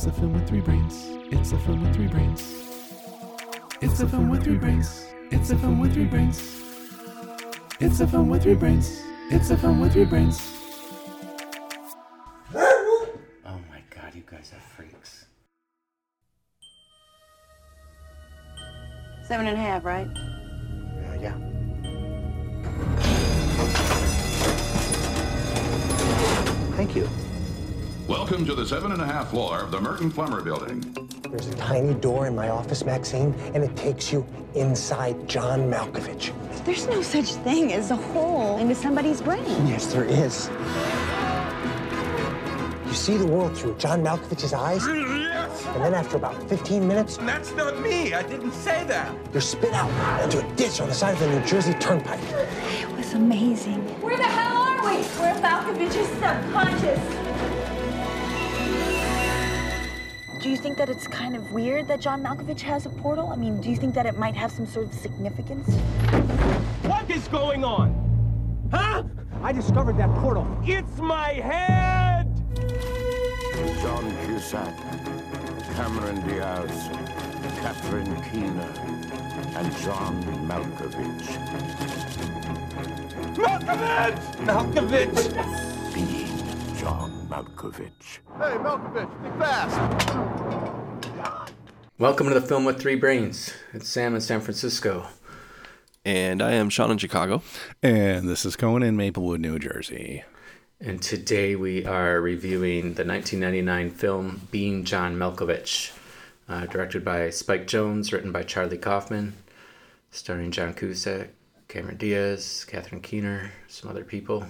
It's a film with three brains. It's a film with three brains. It's a film with three brains. It's a film with three brains. It's a film with three brains. It's a film with three brains. Oh my god, you guys are freaks. Seven and a half, right? To the seven and a half floor of the Mertin-Flemmer Building. There's a tiny door in my office, Maxine, and it takes you inside John Malkovich. There's no such thing as a hole into somebody's brain. Yes, there is. You see the world through John Malkovich's eyes, Yes! and then after about 15 minutes, That's not me. I didn't say that. you're spit out into a ditch on the side of the New Jersey Turnpike. It was amazing. Where the hell are we? We're Malkovich's subconscious. Do you think that it's kind of weird that John Malkovich has a portal? I mean, do you think that it might have some sort of significance? What is going on? Huh? I discovered that portal. It's my head! John Cusack, Cameron Diaz, Catherine Keener, and John Malkovich. Malkovich! Malkovich! Being John Malkovich. Welcome to the film with three brains. It's Sam in San Francisco. And I am Sean in Chicago. And this is Cohen in Maplewood, New Jersey. And today we are reviewing the 1999 film Being John Malkovich, uh, directed by Spike Jonze, written by Charlie Kaufman, starring John Cusack, Cameron Diaz, Catherine Keener, some other people.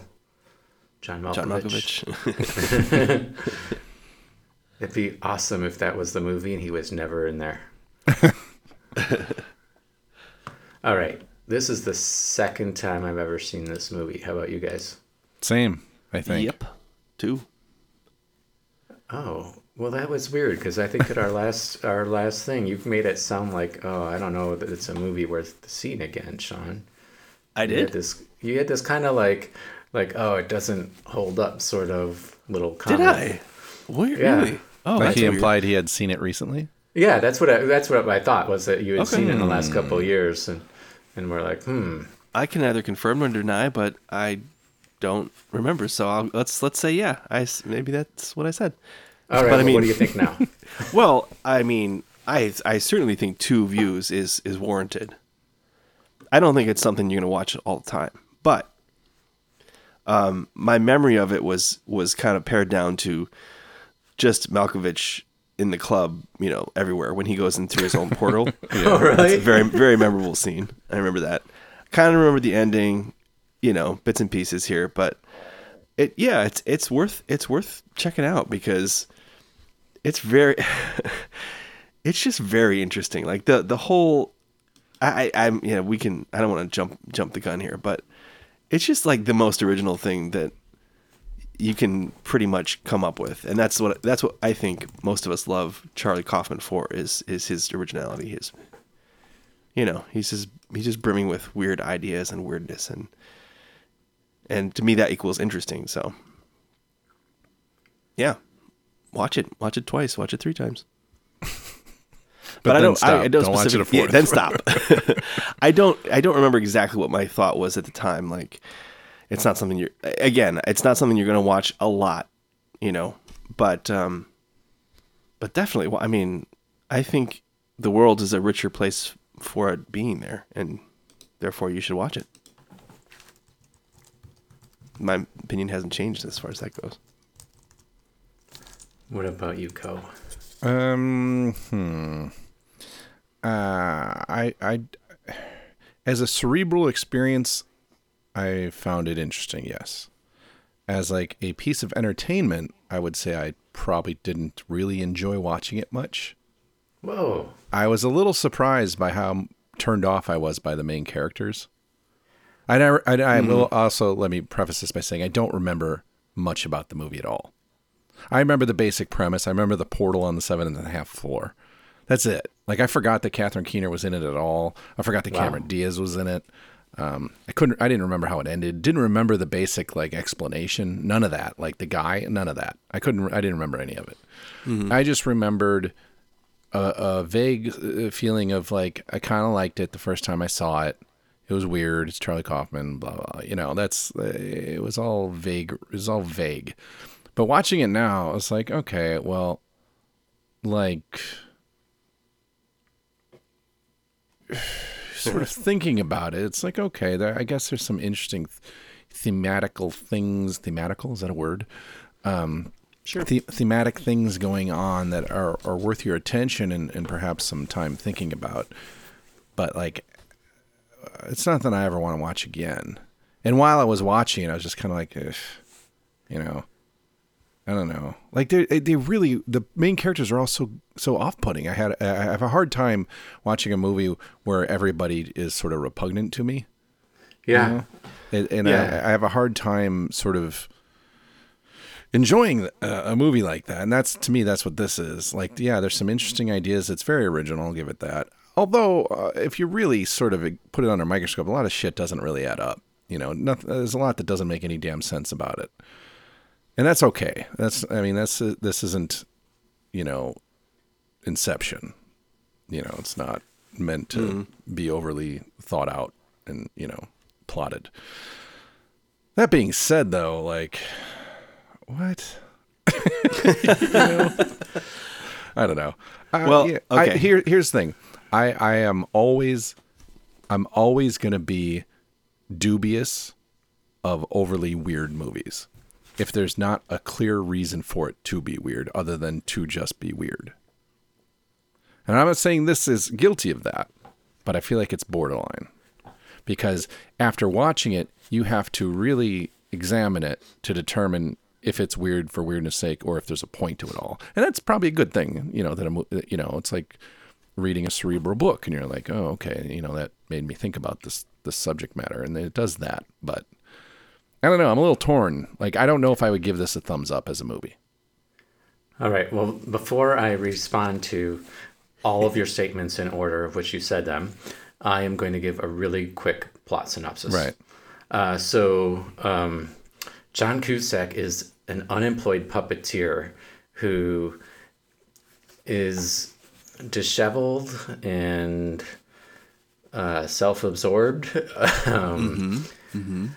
John Malkovich. John Malkovich. It'd be awesome if that was the movie and he was never in there. All right. This is the second time I've ever seen this movie. How about you guys? Same, I think. yep. Two. Oh, well, that was weird because I think at our last our last thing, you've made it sound like oh, I don't know that it's a movie worth seeing again, Sean. I You had did. this. You had this kind of like like oh, it doesn't hold up sort of little Did. I? Weird, Yeah. really? Oh, like that's he weird. implied he had seen it recently. Yeah, that's what I, that's what I thought was that you had Okay. seen it in the last couple of years, and and we're like, hmm. I can neither confirm nor deny, but I don't remember. So I'll, let's let's say yeah. I s- maybe that's what I said. All right, But I well, mean- what do you think now? Well, I mean, I I certainly think two views is is warranted. I don't think it's something you're going to watch all the time, but um, my memory of it was was kind of pared down to just Malkovich in the club, you know, everywhere when he goes in through his own portal. oh, really? It's a very very memorable scene. I remember that. Kind of remember the ending, you know, bits and pieces here, but it yeah, it's it's worth it's worth checking out because it's very it's just very interesting. Like the the whole I, I I'm yeah, we can I don't want to jump jump the gun here, but it's just like the most original thing that you can pretty much come up with. And that's what that's what I think most of us love Charlie Kaufman for is is his originality, his you know, he's just he's just brimming with weird ideas and weirdness and and to me that equals interesting, so yeah. Watch it. Watch it twice. Watch it three times. But, I don't. stop. I, I don't, Don't watch it a specific- yeah, fourth. then stop. I don't. I don't remember exactly what my thought was at the time. Like, it's not something you're. Again, it's not something you're going to watch a lot. You know, but um, but definitely. well, I mean, I think the world is a richer place for it being there, and therefore you should watch it. My opinion hasn't changed as far as that goes. What about you, Co? Um, hmm. Uh, I, I, as a cerebral experience, I found it interesting. Yes. As like a piece of entertainment, I would say I probably didn't really enjoy watching it much. Whoa. I was a little surprised by how turned off I was by the main characters. I never. I, I will also let me preface this by saying I don't remember much about the movie at all. I remember the basic premise. I remember the portal on the seven and a half floor. That's it. Like I forgot that Catherine Keener was in it at all. I forgot that Wow. Cameron Diaz was in it. Um, I couldn't. I didn't remember how it ended. Didn't remember the basic like explanation. None of that. Like the guy. None of that. I couldn't. I didn't remember any of it. Mhm. I just remembered a, a vague uh, feeling of like I kind of liked it the first time I saw it. It was weird. It's Charlie Kaufman. Blah blah. You know, that's uh, it was all vague. It was all vague. But watching it now, it's like okay, well, like sort of thinking about it, it's like okay, there. I guess there's some interesting th- thematical things. Thematical is that a word? Um, Sure. The- thematic things going on that are, are worth your attention and, and perhaps some time thinking about. But like, uh, it's not that I ever want to watch again. And while I was watching, I was just kind of like, you know, I don't know. Like they they really the main characters are all so so off putting. I had I have a hard time watching a movie where everybody is sort of repugnant to me. you Yeah. know? and, and Yeah. I, I have a hard time sort of enjoying a, a movie like that. And that's to me, that's what this is. Like, yeah, there's some interesting ideas. It's very original. I'll give it that. Although, uh, if you really sort of put it under a microscope, a lot of shit doesn't really add up. You know, nothing, there's a lot that doesn't make any damn sense about it, and that's okay. That's, I mean, that's this isn't, you know, Inception. You know, it's not meant to mm-hmm. be overly thought out and you know plotted. That being said, though, like, what? Know? I don't know. I- Well, yeah, I- okay. here, here's the thing. I, I am always, I'm always going to be dubious of overly weird movies if there's not a clear reason for it to be weird other than to just be weird. And I'm not saying this is guilty of that, but I feel like it's borderline because after watching it, you have to really examine it to determine if it's weird for weirdness sake or if there's a point to it all. And that's probably a good thing, you know, that I'm, you know, it's like reading a cerebral book and you're like, oh, okay, you know, that made me think about this, this subject matter. And it does that. But I don't know. I'm a little torn. Like, I don't know if I would give this a thumbs up as a movie. All right. Well, before I respond to all of your statements in order of which you said them, I am going to give a really quick plot synopsis. Right. Uh, so, um, John Cusack is an unemployed puppeteer who is disheveled and uh, self-absorbed um, and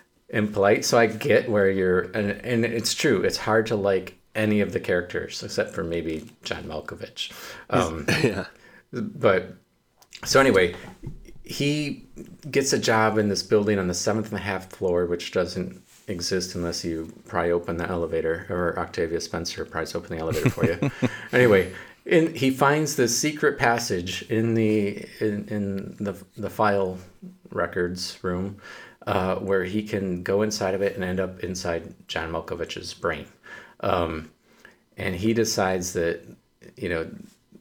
polite. So I get where you're, and, and it's true. It's hard to like any of the characters except for maybe John Malkovich. Um, yeah. but so anyway, he gets a job in this building on the seventh and a half floor, which doesn't exist unless you pry open the elevator, or Octavia Spencer pries open the elevator for you. anyway, and he finds this secret passage in the in, in the the file records room uh, where he can go inside of it and end up inside John Malkovich's brain. Um, and he decides that you know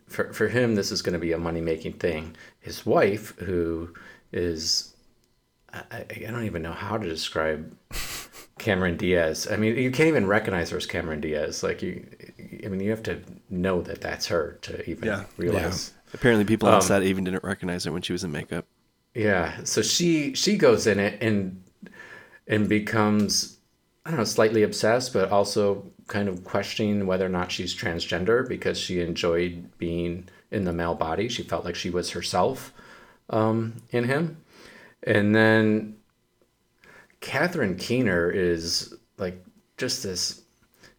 for, for him this is going to be a money making thing his wife who is I, I don't even know how to describe cameron diaz i mean you can't even recognize her as cameron diaz like you i mean you have to know that that's her to even Yeah. realize Apparently, people on Um, set even didn't recognize her when she was in makeup. Yeah. So she she goes in it and and becomes I don't know slightly obsessed, but also kind of questioning whether or not she's transgender because she enjoyed being in the male body. She felt like she was herself um, in him, and then Catherine Keener is like just this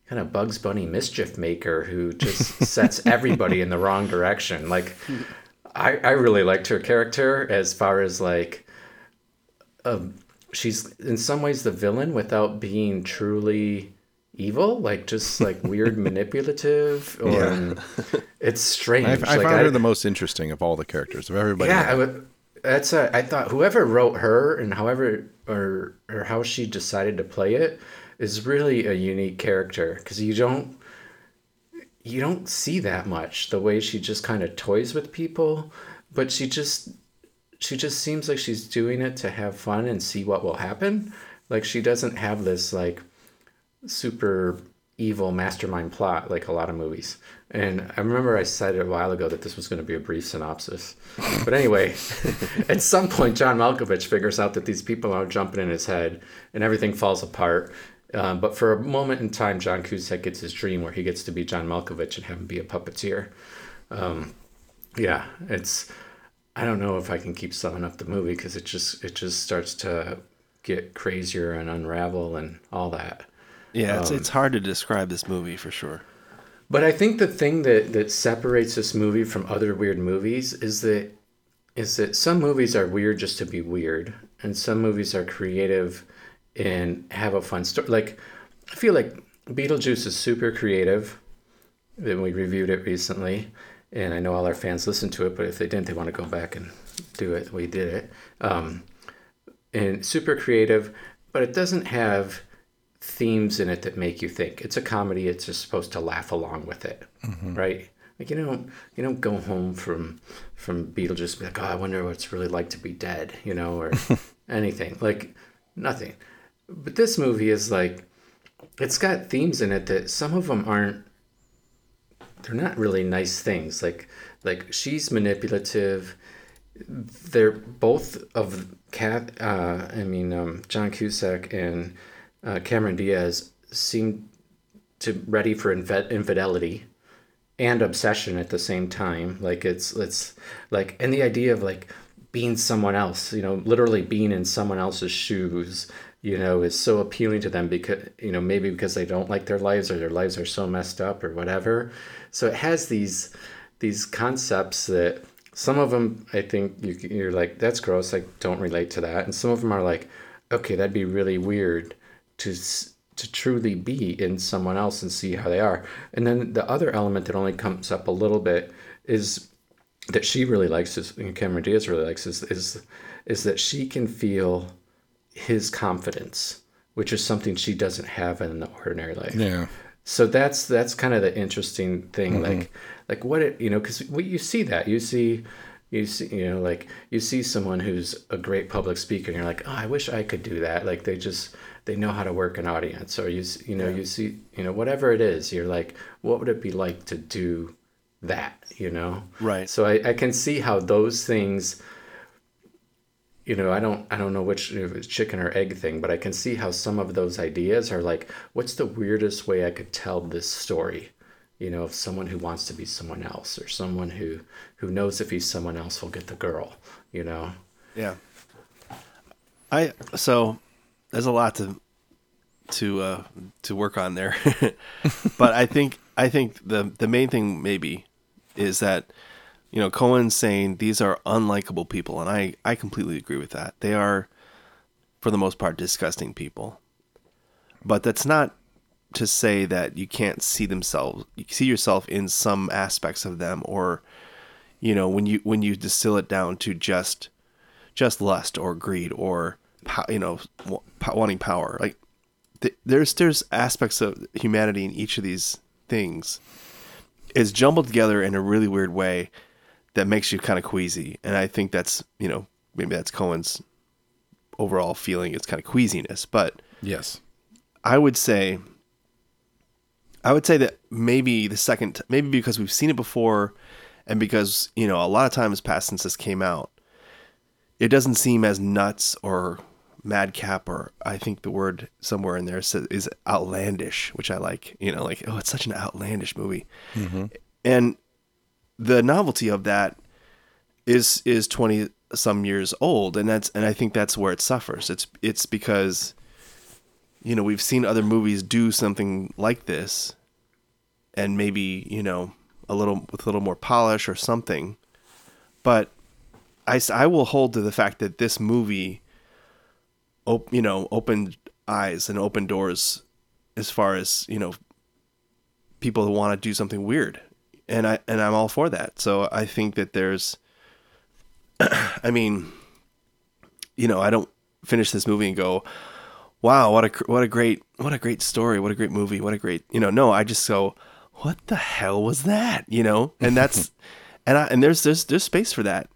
kind of Bugs Bunny mischief maker who just sets everybody in the wrong direction. Like, I, I really liked her character as far as like, um, she's in some ways the villain without being truly evil, like just like weird manipulative or Yeah. it's strange. I, I like, found her the most interesting of all the characters of everybody. yeah, I would, that's a, I thought whoever wrote her and however or or how she decided to play it is really a unique character because you don't you don't see that much the way she just kind of toys with people, but she just she just seems like she's doing it to have fun and see what will happen. Like she doesn't have this like super evil mastermind plot like a lot of movies. And I remember I said a while ago that this was going to be a brief synopsis. But anyway, at some point, John Malkovich figures out that these people are jumping in his head and everything falls apart. Um, but for a moment in time, John Cusack gets his dream where he gets to be John Malkovich and have him be a puppeteer. Um, yeah, it's. I don't know if I can keep summing up the movie because it just it just starts to get crazier and unravel and all that. Yeah, it's Um, it's hard to describe this movie for sure. But I think the thing that that separates this movie from other weird movies is that is that some movies are weird just to be weird, and some movies are creative and have a fun story. Like I feel like Beetlejuice is super creative. Then we reviewed it recently, and I know all our fans listened to it. But if they didn't, they want to go back and do it. We did it, um, and super creative, but it doesn't have themes in it that make you think. It's a comedy. It's just supposed to laugh along with it, Mhm. right? Like you don't you don't go home from from Beetlejuice and be like, oh, I wonder what it's really like to be dead, you know, or anything like nothing. But this movie is like it's got themes in it that some of them aren't they're not really nice things. Like like she's manipulative. They're both of cat uh i mean um john cusack and uh, cameron diaz seem to ready for inve- infidelity and obsession at the same time. Like it's it's like and the idea of like being someone else you know literally being in someone else's shoes you know is so appealing to them because you know maybe because they don't like their lives or their lives are so messed up or whatever. So it has these these concepts that some of them i think you, you're like that's gross i don't relate to that. And some of them are like okay that'd be really weird to to truly be in someone else and see how they are. And then the other element that only comes up a little bit is that she really likes is and Cameron Diaz really likes is is is that she can feel his confidence, which is something she doesn't have in the ordinary life. Yeah. So that's that's kind of the interesting thing, Mhm. like like what it you know because you see that you see you see you know like you see someone who's a great public speaker and you're like oh I wish I could do that like they just they know how to work an audience or you you know you see you know whatever it is you're like what would it be like to do that you know Right. so I, I can see how those things you know i don't i don't know which if it's chicken or egg thing but i can see how some of those ideas are like what's the weirdest way i could tell this story you know of someone who wants to be someone else or someone who who knows if he's someone else will get the girl you know Yeah. I so there's a lot to to uh to work on there. but I think I think the the main thing maybe is that you know Cohen's saying these are unlikable people and I I completely agree with that. They are for the most part disgusting people. But that's not to say that you can't see themselves you see yourself in some aspects of them or you know when you when you distill it down to just just lust or greed or you know wanting power like there's there's aspects of humanity in each of these things is jumbled together in a really weird way that makes you kind of queasy and i think that's you know maybe that's cohen's overall feeling it's kind of queasiness but Yes. I would say I would say that maybe the second maybe because we've seen it before and because, you know, a lot of time has passed since this came out. It doesn't seem as nuts or madcap or I think the word somewhere in there says is outlandish, which I like, you know, like oh, it's such an outlandish movie. Mhm. And the novelty of that is is 20 some years old and that's and I think that's where it suffers. It's it's because you know, we've seen other movies do something like this and maybe, you know, a little with a little more polish or something. But I, I will hold to the fact that this movie op, you know, opened eyes and opened doors as far as, you know, people who want to do something weird. And I and I'm all for that. So I think that there's I mean, you know, I don't finish this movie and go, "Wow, what a what a great what a great story, what a great movie, what a great you know." No, I just go, "What the hell was that?" You know, and that's and I and there's there's there's space for that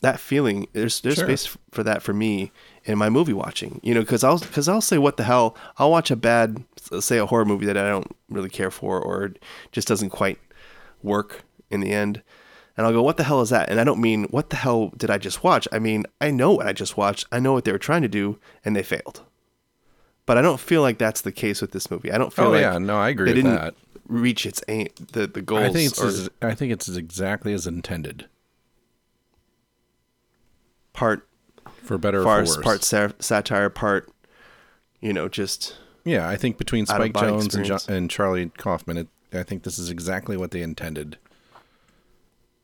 that feeling there's there's Sure. space for that for me in my movie watching you know because i'll because i'll say what the hell i'll watch a bad say a horror movie that i don't really care for or just doesn't quite work in the end. And i'll go what the hell is that? And i don't mean what the hell did i just watch? I mean i know what i just watched. I know what they were trying to do and they failed. But i don't feel like that's the case with this movie. I don't feel Oh, like yeah, no, I agree they didn't that. reach its aim the the goals I think it's or as, I think it's exactly as intended, part for better or for worse. part sa- satire part you know just Yeah, I think between Spike Jonze and, jo- and Charlie Kaufman, it, I think this is exactly what they intended.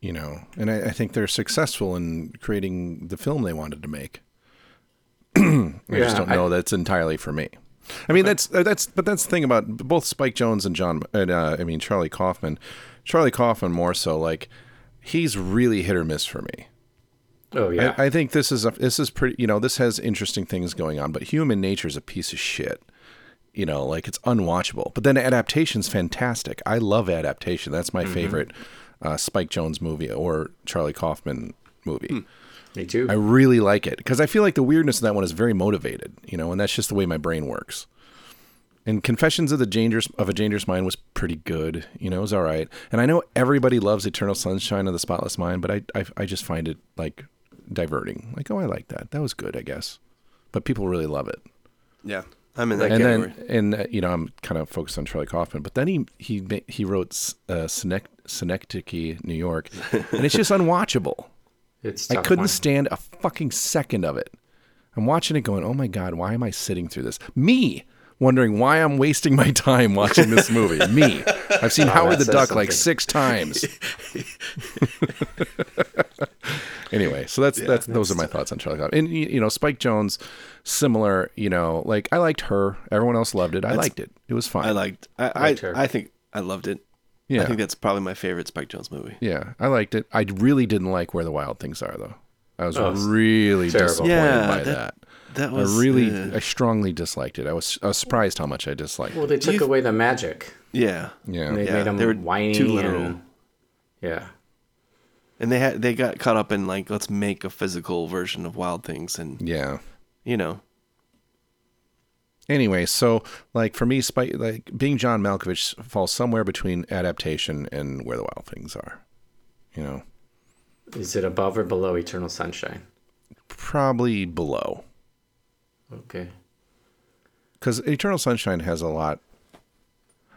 You know, and I, I think they're successful in creating the film they wanted to make. I just don't I- know that's entirely for me. I mean, that's that's but that's the thing about both Spike Jonze and John. And, uh, I mean, Charlie Kaufman. Charlie Kaufman more so. Like, he's really hit or miss for me. Oh yeah. I, I think this is a this is pretty. You know, this has interesting things going on, but human nature is a piece of shit. You know, like it's unwatchable. But then adaptation's fantastic. I love adaptation. That's my favorite uh, Spike Jonze movie or Charlie Kaufman movie. Me too. I really like it because I feel like the weirdness of that one is very motivated. You know, and that's just the way my brain works. And Confessions of the Dangerous of a Dangerous Mind was pretty good. You know, it was all right. And I know everybody loves Eternal Sunshine of the Spotless Mind, but I I, I just find it like diverting. Like, oh, I like that. That was good, I guess. But people really love it. yeah i'm in that and category then and uh, you know I'm kind of focused on Charlie Kaufman, but then he he he wrote S- uh, Synecdoche, New York, and it's just unwatchable. it's I couldn't one. stand a fucking second of it. I'm watching it going, oh my God, why am I sitting through this? Me wondering why I'm wasting my time watching this movie. Me. I've seen oh, Howard the says Duck like six times. anyway, so that's that's those are my thoughts on Charlie Kaufman. And you know, Spike Jonze, similar. You know, like I liked her. Everyone else loved it. I liked it. It was fine. i liked i Liked I, her. I think i loved it Yeah. i think that's probably my favorite spike jonze movie Yeah, I liked it. I really didn't like Where the Wild Things Are, though. I was Oh, really terrible. disappointed Yeah, by that- that. That was I really, uh, I strongly disliked it. I was, I was surprised how much I disliked. It. Well, it. they took you- away the magic. yeah Yeah, And they Yeah, made them they were whiny too literal. and yeah. and they had they got caught up in like let's make a physical version of wild things and yeah. you know Anyway, so like for me, Spike, like being John Malkovich falls somewhere between adaptation and Where the Wild Things Are. You know, Is it above or below Eternal Sunshine? probably below Okay. because Eternal Sunshine has a lot.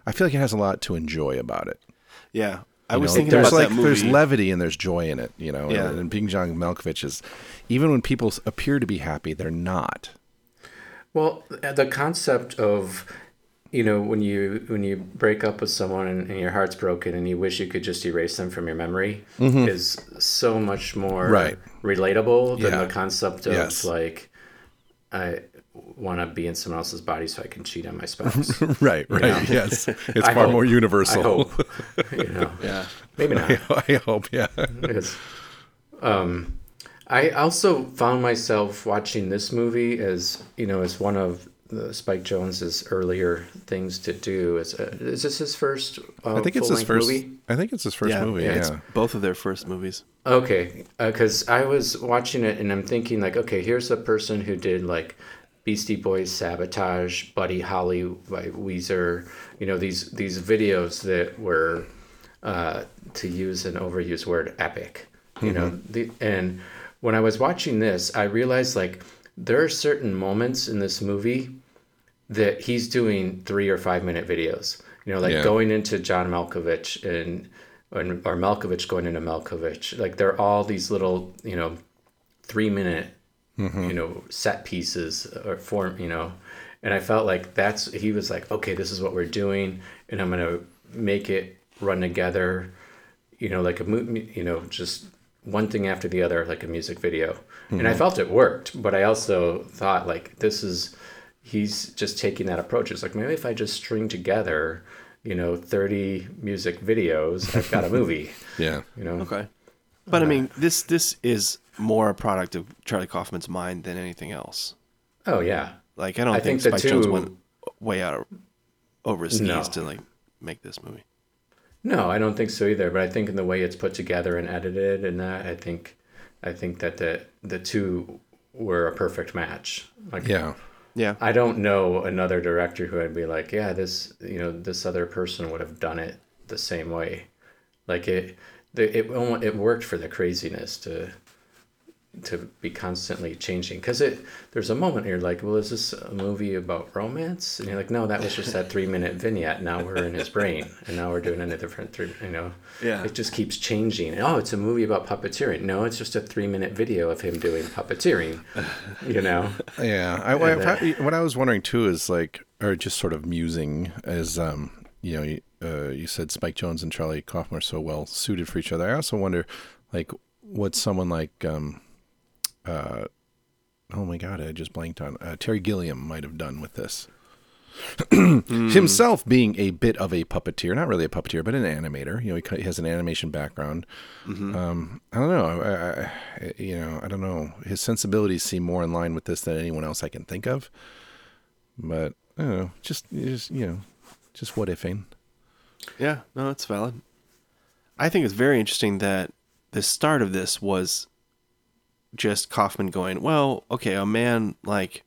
I feel like it has a lot to enjoy about it. yeah i You was know, thinking there's about like that movie there's levity and there's joy in it, you know. Yeah. And, and being John Malkovich is, even when people appear to be happy, they're not. Well, uh, the concept of you know when you when you break up with someone and, and your heart's broken and you wish you could just erase them from your memory is so much more Mm-hmm. Right. relatable than Yeah. the concept of Yes. like I want to be in someone else's body so I can cheat on my spouse. right, right. know? Yes, it's far hope- more universal. I hope. you know. yeah Maybe not. I hope, yeah. Yes. Um, I also found myself watching this movie as you know as one of the Spike Jonze's earlier things to do. Is uh, is this his first? Uh, I think it's his first. movie? I think it's his first yeah, movie. Yeah, it's both of their first movies Okay, because I was watching it and I'm thinking like, okay, here's a person who did like Beastie Boys, Sabotage, Buddy Holly by Weezer. You know these these videos that were, uh, to use an overused word, epic. You know, the, and when I was watching this, I realized like there are certain moments in this movie that he's doing three or five minute videos. You know, like Yeah. going into John Malkovich and or, or Malkovich going into Malkovich. Like they're all these little, you know, three minute, mm-hmm. you know, set pieces or form, you know. And I felt like that's he was like, okay, this is what we're doing, and I'm gonna make it run together, you know, like a mo- you know, just one thing after the other, like a music video. And I mm-hmm. felt it worked, but I also thought like this is he's just taking that approach. It's like maybe if I just string together, you know, 30 music videos, I've got a movie. yeah. You know, okay but i mean this this is more a product of charlie kaufman's mind than anything else oh yeah, like i don't I think, think the spike jonze two- went way out of over his No. to like make this movie no, I don't think so either. But I think in the way it's put together and edited, and that I think I think that the the two were a perfect match. Like Yeah. Yeah. I don't know another director who I'd be like, yeah, this you know this other person would have done it the same way. Like it, it it worked for the craziness to to be constantly changing. Because it there's a moment you're like well is this a movie about romance? And you're like no that was just that three minute vignette. Now we're in his brain and now we're doing it in a different three you know? Yeah. it just keeps changing. Oh it's a movie about puppeteering. No it's just a three minute video of him doing puppeteering you know? Yeah, I, And, I- uh, what I was wondering too is like, or just sort of musing as, um, you know, you, uh, you said Spike Jonze and Charlie Kaufman are so well suited for each other. I also wonder, like, what someone like, um, uh, oh my God, I just blanked on uh, Terry Gilliam might have done with this. Himself being a bit of a puppeteer, not really a puppeteer, but an animator. You know, he has an animation background. Um, I don't know. I, I, you know, I don't know. His sensibilities seem more in line with this than anyone else I can think of. But I don't know. Just, just you know, just what ifing. Yeah, no, that's valid. I think it's very interesting that the start of this was just Kaufman going, "Well, okay, a man like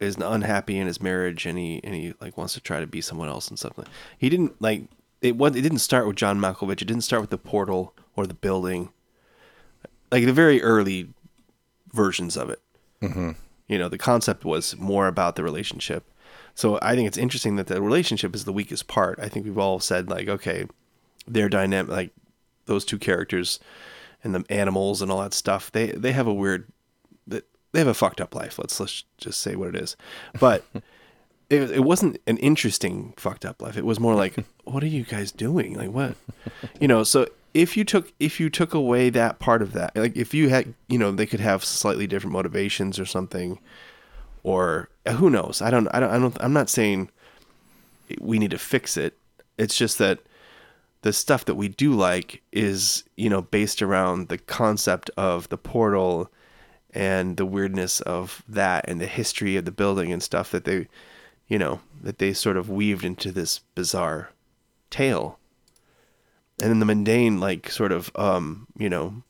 is unhappy in his marriage and he and he like wants to try to be someone else and stuff." He didn't like it. Was it didn't start with John Malkovich. It didn't start with the portal or the building. Like the very early versions of it. Mm-hmm. You know, the concept was more about the relationship. So I think it's interesting that the relationship is the weakest part. I think we've all said like, okay, their dynamic, like those two characters and the animals and all that stuff. They they have a weird, they have a fucked up life. Let's let's just say what it is. But it it wasn't an interesting fucked up life. It was more like, what are you guys doing? Like what, you know? So if you took if you took away that part of that, like if you had, you know, they could have slightly different motivations or something or uh, who knows? I don't, I don't, I don't, I'm not saying we need to fix it. It's just that the stuff that we do like is, you know, based around the concept of the portal and the weirdness of that and the history of the building and stuff that they, you know, that they sort of weaved into this bizarre tale. And then the mundane, like, sort of, um, you know,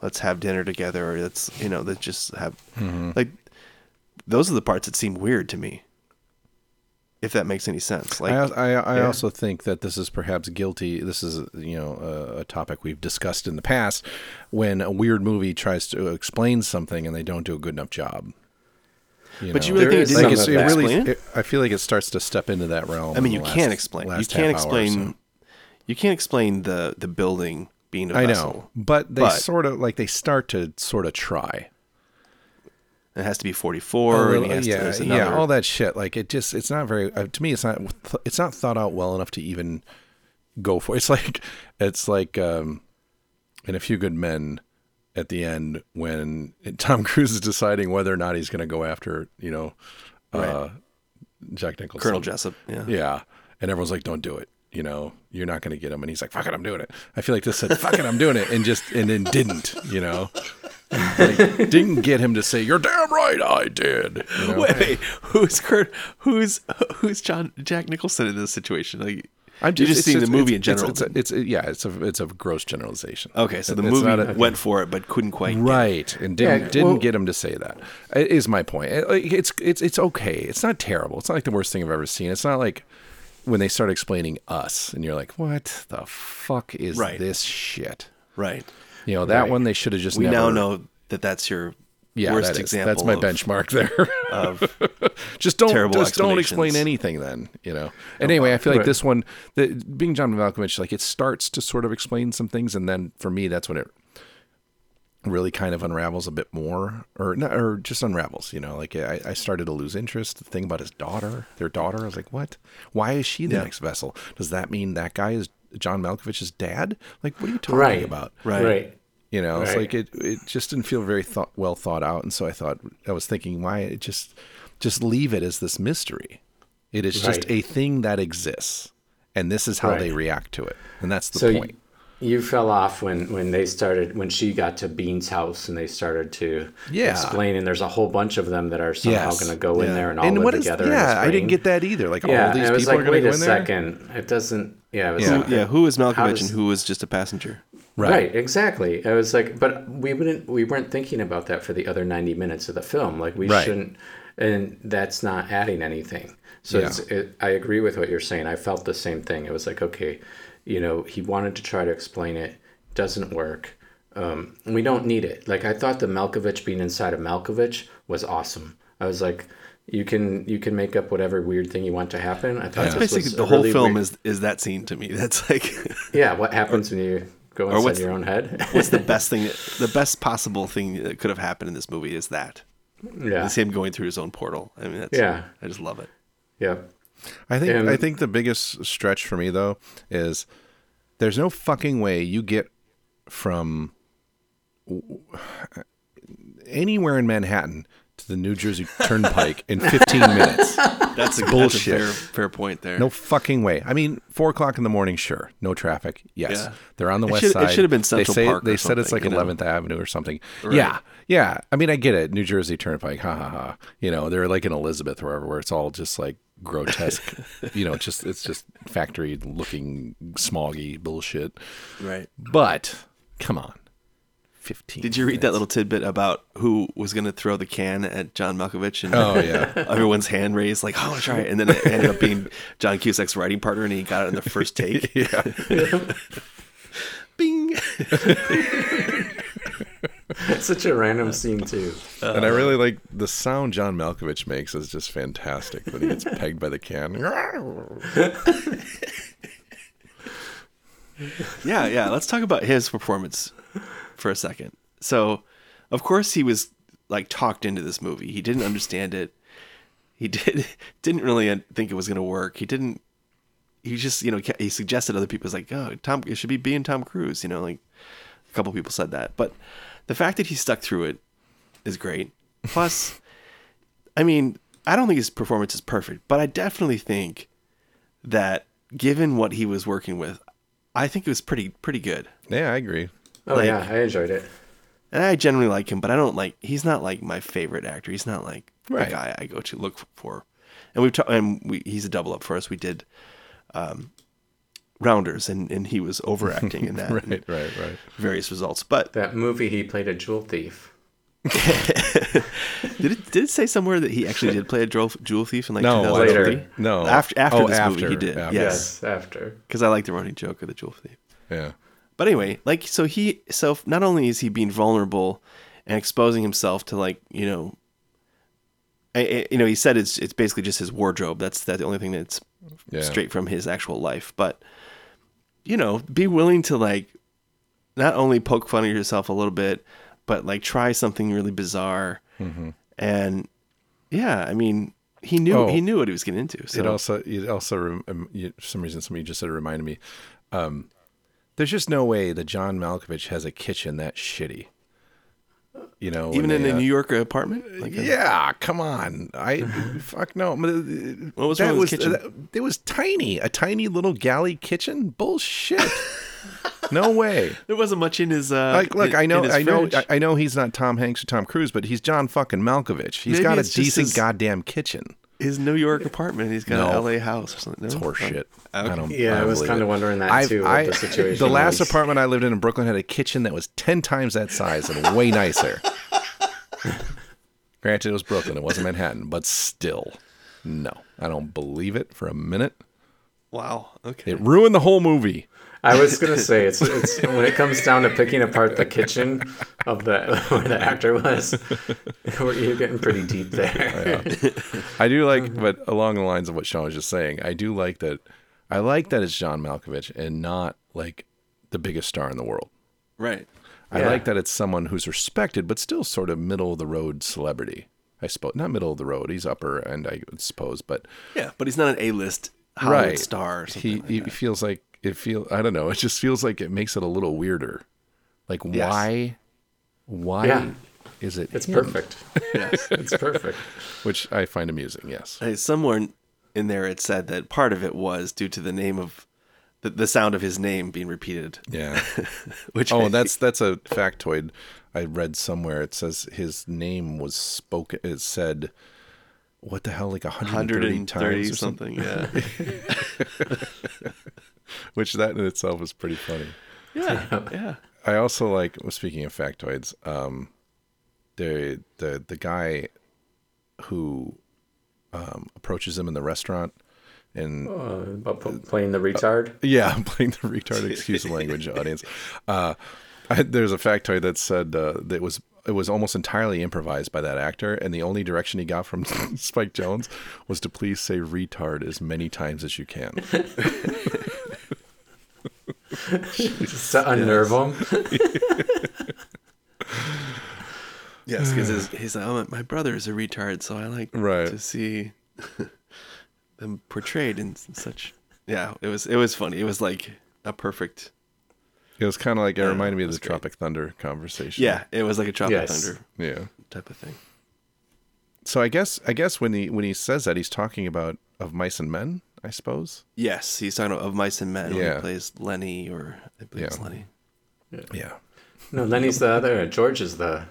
let's have dinner together or let's, you know, let's just have, Mhm. like, those are the parts that seem weird to me. If that makes any sense, like I, I, I yeah. also think that this is perhaps guilty. This is, you know, a, a topic we've discussed in the past when a weird movie tries to explain something and they don't do a good enough job. But you really think it like it's, it really? it? I feel like it starts to step into that realm. I mean, you can't explain. You can't half hour or explain. so. You can't explain the the building being a I know, but they sort of like they start to sort of try. It has to be forty four. A little- yeah, yeah, all that shit. Like it just, it's not very. Uh, to me, it's not. It's not thought out well enough to even go for. It's like, it's like, um, in a few good men, at the end when Tom Cruise is deciding whether or not he's going to go after, you know, uh, Right. Jack Nicholson, Colonel Jessup, yeah. yeah, and everyone's like, "Don't do it." You know, you're not going to get him, and he's like, "Fuck it, I'm doing it." I feel like this said, "Fuck it, I'm doing it," and just and then didn't. You know. Like, didn't get him to say, "You're damn right, I did." you know? Wait, wait, who's Kurt? Who's who's John Jack Nicholson in this situation? Like, I'm you're just seeing the movie in it's- general. It's, it's, a, yeah, it's a it's a gross generalization. okay, so the It's movie not a- went for it, but couldn't quite. get it. right and didn't Yeah, didn't well- get him to say that. Is my point. It's it's it's okay. It's not terrible. It's not like the worst thing I've ever seen. It's not like when they start explaining us and you're like, what the fuck is Right. this shit? Right. You know that Right. one they should have just. We never, now know that that's your Yeah, worst that example. That's my of- benchmark there. of just don't just don't explain anything then you know oh, and anyway i feel like Right. this one the, being john malkovich like it starts to sort of explain some things and then for me that's when it really kind of unravels a bit more or not or just unravels you know like i, I started to lose interest the thing about his daughter their daughter i was like what why is she the Yeah. next vessel does that mean that guy is john malkovich's dad like what are you talking right about Right. right you know, it's like it it just didn't feel very thought, well thought out, and so I thought I was thinking, why it just just leave it as this mystery. It is just a thing that exists, and this is how Right. they react to it, and that's the so y- point. You fell off when when they started when she got to Bean's house and they started to Yeah. explain and there's a whole bunch of them that are somehow Yes. going to go in there and all and live what is together. in yeah? I didn't get that either. Like Yeah, all these and it was people like, are going to go a in there. second, it doesn't. Yeah, it was Yeah. like, yeah, who is how Malkovich does- and who was just a passenger? Right. exactly. I was like, but we wouldn't, we weren't thinking about that for the other ninety minutes of the film. Like we Right. shouldn't, and that's not adding anything. So Yeah. it's, it, I agree with what you're saying. I felt the same thing. It was like, okay, you know, he wanted to try to explain it, doesn't work. Um, we don't need it. Like I thought the Malkovich being inside of Malkovich was awesome. I was like, you can you can make up whatever weird thing you want to happen. I thought That's this basically was the whole really film weird- is is that scene to me. That's like yeah. What happens when you go Or inside your own head? what's the best thing the best possible thing that could have happened in this movie is that. Yeah. It's him going through his own portal. I mean that's Yeah. I just love it. yeah. I think And- I think the biggest stretch for me though is there's no fucking way you get from anywhere in Manhattan to the New Jersey Turnpike in 15 minutes. That's a Bullshit. That's a fair fair point there. No fucking way. I mean, four o'clock in the morning, sure, no traffic. Yes, Yeah. they're on the It west should- it side. should have been They Central say Park they said it's like you know? Eleventh Avenue or something. Right. Yeah, yeah. I mean, I get it. New Jersey Turnpike. Ha ha ha. You know, they're like in Elizabeth or wherever, where it's all just like grotesque. you know, just it's just factory looking smoggy bullshit. Right. But come on, fifteen. Did you read that little tidbit about who was going to throw the can at John Malkovich? And Oh, yeah. everyone's hand raised, like, "Oh, try it," and then it ended up being John Cusack's writing partner, and he got it in the first take. yeah. Bing. Such a random scene too. and I really like the sound John Malkovich makes is just fantastic when he gets pegged by the can. yeah, yeah. Let's talk about his performance for a second. So, of course, he was like talked into this movie. He didn't understand it. He did didn't really think it was going to work. He didn't. He just you know he suggested other people. He like, oh, Tom, it should be being Tom Cruise. You know, like a couple people said that. But the fact that he stuck through it is great. Plus, I mean, I don't think his performance is perfect, but I definitely think that given what he was working with, I think it was pretty pretty good. Yeah, I agree. Oh Like- yeah, I enjoyed it. And I generally like him, but I don't like. He's not like my favorite actor. He's not like Right. the guy I go to look for. And we've ta- and we, he's a double up for us. We did um, Rounders, and and he was overacting in that. Right, right, right. Various results, but That movie he played a jewel thief. did it did it say somewhere that he actually did play a jewel, jewel thief in like No, 2003? later. No. after after Oh, this movie he did. after. Yes, Yes, after. because I like the running joke of the jewel thief. Yeah. But anyway, like so he so not only is he being vulnerable and exposing himself to like you know, I, I- you know he said it's it's basically just his wardrobe. That's that's the only thing that's Yeah. straight from his actual life. But you know, be willing to like not only poke fun at yourself a little bit, but like try something really bizarre. And yeah, I mean, he knew Oh. he knew what he was getting into. So It also, it also, um, for some reason, somebody just said it reminded me. Um, there's just no way that John Malkovich has a kitchen that shitty. You know, even in they, a uh, New York apartment, like a- Yeah, come on. I fuck no. What was that was his kitchen? that- it was tiny, a tiny little galley kitchen. Bullshit. no way. there wasn't much in his. Uh, Like, look, in- I know, I know, fridge. I know he's not Tom Hanks or Tom Cruise, but he's John fucking Malkovich. He's Maybe got a decent his- goddamn kitchen. His New York apartment. He's got No. an LA house or something. It's No? horseshit. Oh, I don't. Yeah, I don't was kinda wondering that I've- too, I- the situation The last was. apartment I lived in in Brooklyn had a kitchen that was ten times that size and way nicer. Granted, it was Brooklyn; it wasn't Manhattan, but still, no, I don't believe it for a minute. Wow. Okay. It ruined the whole movie. I was gonna say it's it's when it comes down to picking apart the kitchen of the where the actor was, you're getting pretty deep there. I do like, but along the lines of what Sean was just saying, I do like that. I like that it's John Malkovich and not like the biggest star in the world. Right. I Yeah. like that it's someone who's respected, but still sort of middle of the road celebrity. I suppose not middle of the road. He's upper end, I suppose, but Yeah, but he's not an A-list Hollywood star or something He, like he that. feels like it feel. I don't know. It just feels like it makes it a little weirder. Like Yes. why? Why Yeah. is it? It's him? perfect. Yes. It's perfect. Which I find amusing. Yes. Hey, somewhere in there it said that part of it was due to the name of the, the sound of his name being repeated. Yeah. Which oh, that's that's a factoid I read somewhere. It says his name was spoken. It said, "What the hell?" Like 130, 130 times or something. something. Yeah. Which that in itself is pretty funny. Yeah, yeah. I also like. Well, speaking of factoids, um, the the the guy who um, approaches him in the restaurant and Uh, p- playing the retard. Yeah, playing the retard. Excuse the language, audience. Uh, I, there's a factoid that said uh, that it was it was almost entirely improvised by that actor, and the only direction he got from Spike Jonze was to please say "retard" as many times as you can. Just to unnerve him. Yes, because he's like, oh, my brother is a retard, so I like Right. to see them portrayed in such. Yeah, it was it was funny. It was like a perfect. It was kind of like it Yeah, reminded me of the great. Tropic Thunder conversation. Yeah, it was like a Tropic Yes. Thunder yeah. type of thing. So I guess I guess when he when he says that he's talking about of mice and men, I suppose. Yes, he's talking about of Mice and Men when Yeah. he plays Lenny, or I believe it's Lenny. Yeah. yeah. No, Lenny's the other. George is the.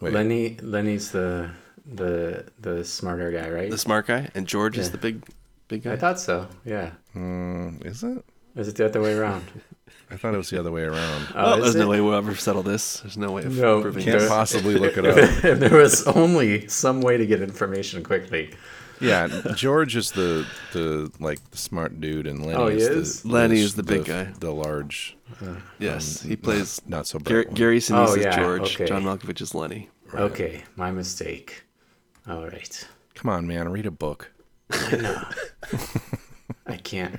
Wait. Lenny. Lenny's the the the smarter guy, right? The smart guy, and George is the big, big guy. I thought so. Yeah. Mm, is it? Is it the other way around? I thought it was the other way around. Oh, well, is there's no way we'll ever settle this. There's no way of No, proving Can't this. possibly look it up. if there was only some way to get information quickly. Yeah, George is the the like the smart dude, and Lenny Oh, he is, is? the Lenny is the big guy. the large. Yes, um, he plays not, not so Gary, bright. Gary Sinise Oh, is yeah, George. okay. John Malkovich is Lenny. Okay, my mistake. All right. Come on, man, read a book. No. I can't.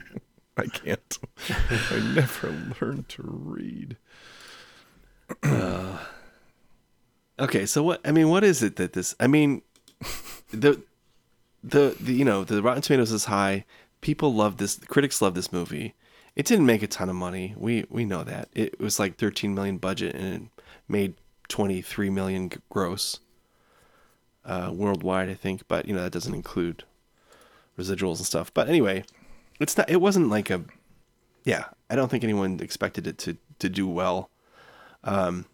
I can't. I never learned to read. Okay, so what? I mean, what is it that this? I mean, the, the the you know the Rotten Tomatoes is high. People love this. Critics love this movie. It didn't make a ton of money. We we know that. It was like 13 million budget and it made 23 million gross uh, worldwide, I think. But you know that doesn't include residuals and stuff. But anyway, it's not. It wasn't like a. Yeah, I don't think anyone expected it to to do well. Um.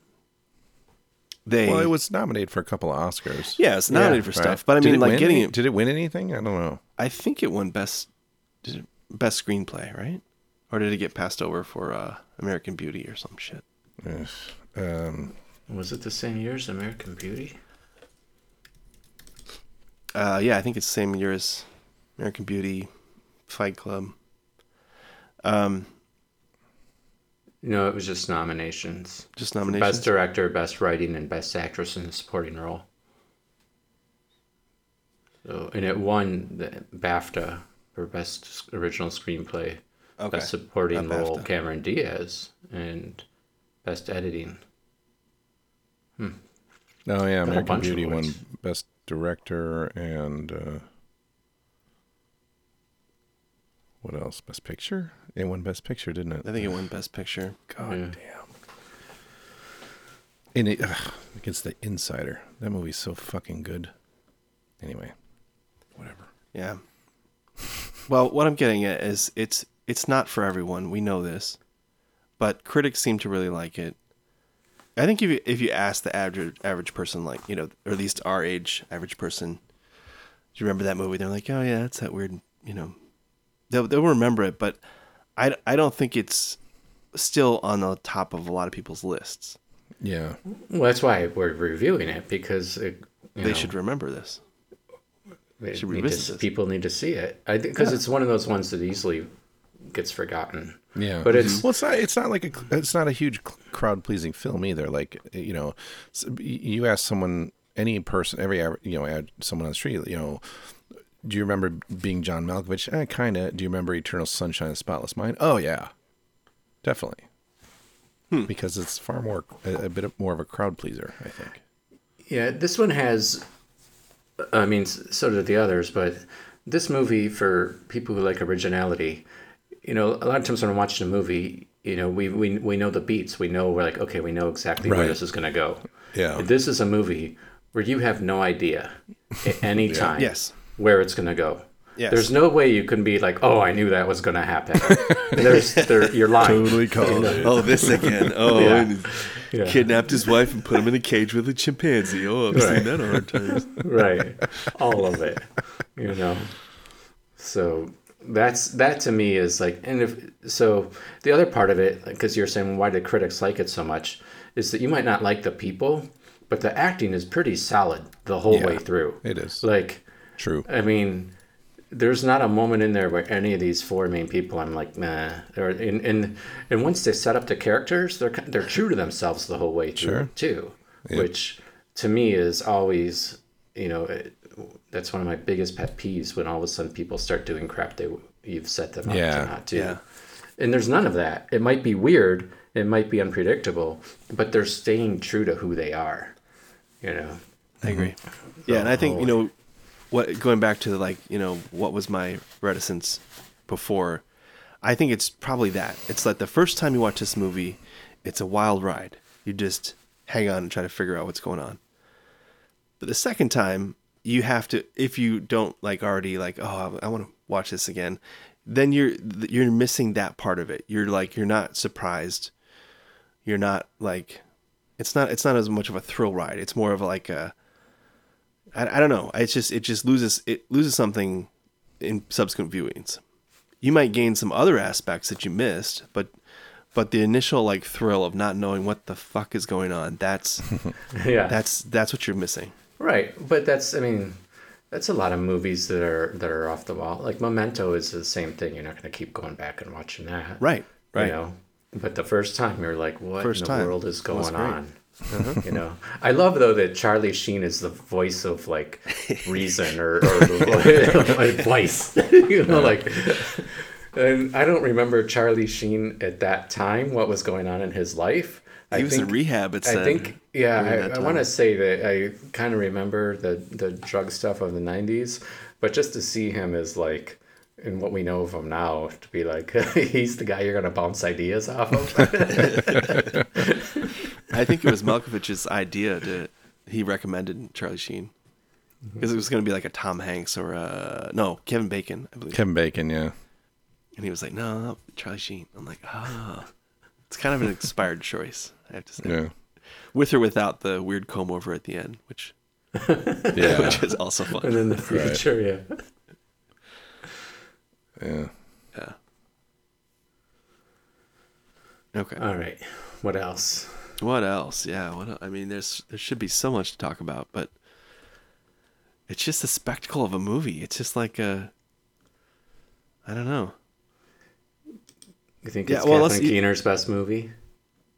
They Well, it was nominated for a couple of Oscars. yeah, it's nominated for Right? stuff, but I Did mean, like getting any- it. Did it win anything? I don't know. I think it won best did it, best screenplay, right? Or did it get passed over for uh, American Beauty or some shit? Ugh. Um, Was it the same year as American Beauty? Uh, yeah, I think it's the same year as American Beauty, Fight Club. Um, No, it was just nominations. Just nominations? Best director, best writing, and best actress in a supporting role. So, and it won the BAFTA for best original screenplay, Okay, best supporting not role BAFTA. Cameron Diaz, and best editing. Hmm. oh yeah, American Beauty won best director and uh, what else? Best picture. It won best picture, didn't it? I think it won best picture. God Yeah. damn. And it, ugh, against the Insider. That movie's so fucking good. Anyway, whatever. Yeah. Well, what I'm getting at is it's it's not for everyone. We know this, but critics seem to really like it. I think if you if you ask the average average person, like you know, or at least our age average person, do you remember that movie? They're like, oh yeah, that's that weird, you know. They'll they'll remember it, but I I don't think it's still on the top of a lot of people's lists. Yeah. Well, that's why we're reviewing it because it, you They know, should remember this. they should need to- this. people need to see it. I think because Yeah. it's one of those ones that easily gets forgotten. Yeah, but it's well, it's not. It's not like a. It's not a huge crowd pleasing film either. Like you know, you ask someone, any person, every aver- you know, add someone on the street, you know, do you remember being John Malkovich? Eh, kind of. Do you remember Eternal Sunshine of the Spotless Mind? Oh yeah, definitely. Because it's far more a, a bit more of a crowd pleaser, I think. Yeah, this one has. I mean, so did the others, but this movie for people who like originality, you know, a lot of times when I'm watching a movie, you know, we we, we know the beats. We know we're like, okay, we know exactly where this is going to go. Yeah. This is a movie where you have no idea at any Yeah. time Yes. Where it's going to go. Yes. There's no way you can be like, oh, I knew that was going to happen. There's, there, you're lying. Totally called it. Oh, this again. Oh, Yeah. and he Yeah. kidnapped his wife and put him in a cage with a chimpanzee. Oh, I've Right. seen that a hundred times. right all of it you know so that's that to me is like and if so the other part of it because you're saying why do critics like it so much is that you might not like the people but the acting is pretty solid the whole Yeah, way through it is. like True. i mean there's not a moment in there where any of these four main people i'm like nah or and and, and once they set up the characters they're they're true to themselves the whole way through Sure. too Yeah. which to me is always you know it, that's one of my biggest pet peeves when all of a sudden people start doing crap they you've set them up Yeah. to not do Yeah. and there's none of that it might be weird it might be unpredictable but they're staying true to who they are you know I agree. Mm-hmm. Yeah, and I think you know what going back to like you know what was my reticence before. I think it's probably that. It's like the first time you watch this movie, it's a wild ride. You just hang on and try to figure out what's going on. But the second time, you have to if you don't like already like oh I, I want to watch this again, then you're you're missing that part of it. You're like you're not surprised. You're not like it's not it's not as much of a thrill ride. It's more of like a I, I don't know. It's just it just loses it loses something in subsequent viewings. You might gain some other aspects that you missed, but but the initial like thrill of not knowing what the fuck is going on, that's yeah that's that's what you're missing. Right, but that's I mean, that's a lot of movies that are that are off the wall. Like Memento is the same thing. You're not going to keep going back and watching that. Right, right. You know, but the first time you're like, what First in the time world is going great. On? You know, I love though that Charlie Sheen is the voice of like reason or, or advice. you know, uh-huh. like. And I don't remember Charlie Sheen at that time. What was going on in his life? He I was in rehab, it I think, yeah, I, I want to say that I kind of remember the the drug stuff of the '90s, but just to see him as like, and what we know of him now, to be like, he's the guy you're gonna bounce ideas off of. I think it was Malkovich's idea to he recommended Charlie Sheen because it was going to be like a Tom Hanks or a no Kevin Bacon, I believe. Kevin Bacon, yeah. And he was like, no, no, Charlie Sheen. I'm like, ah, it's kind of an inspired choice, I have to say. Yeah. With or without the weird comb over at the end, which Yeah. which is also fun. and in the Right. yeah. Yeah. Yeah. Okay. All right. What else? What else? Yeah. What? I mean, there's there should be so much to talk about, but it's just a spectacle of a movie. It's just like a. I don't know. You think Yeah, it's well, let's- Kathleen Keener's best movie?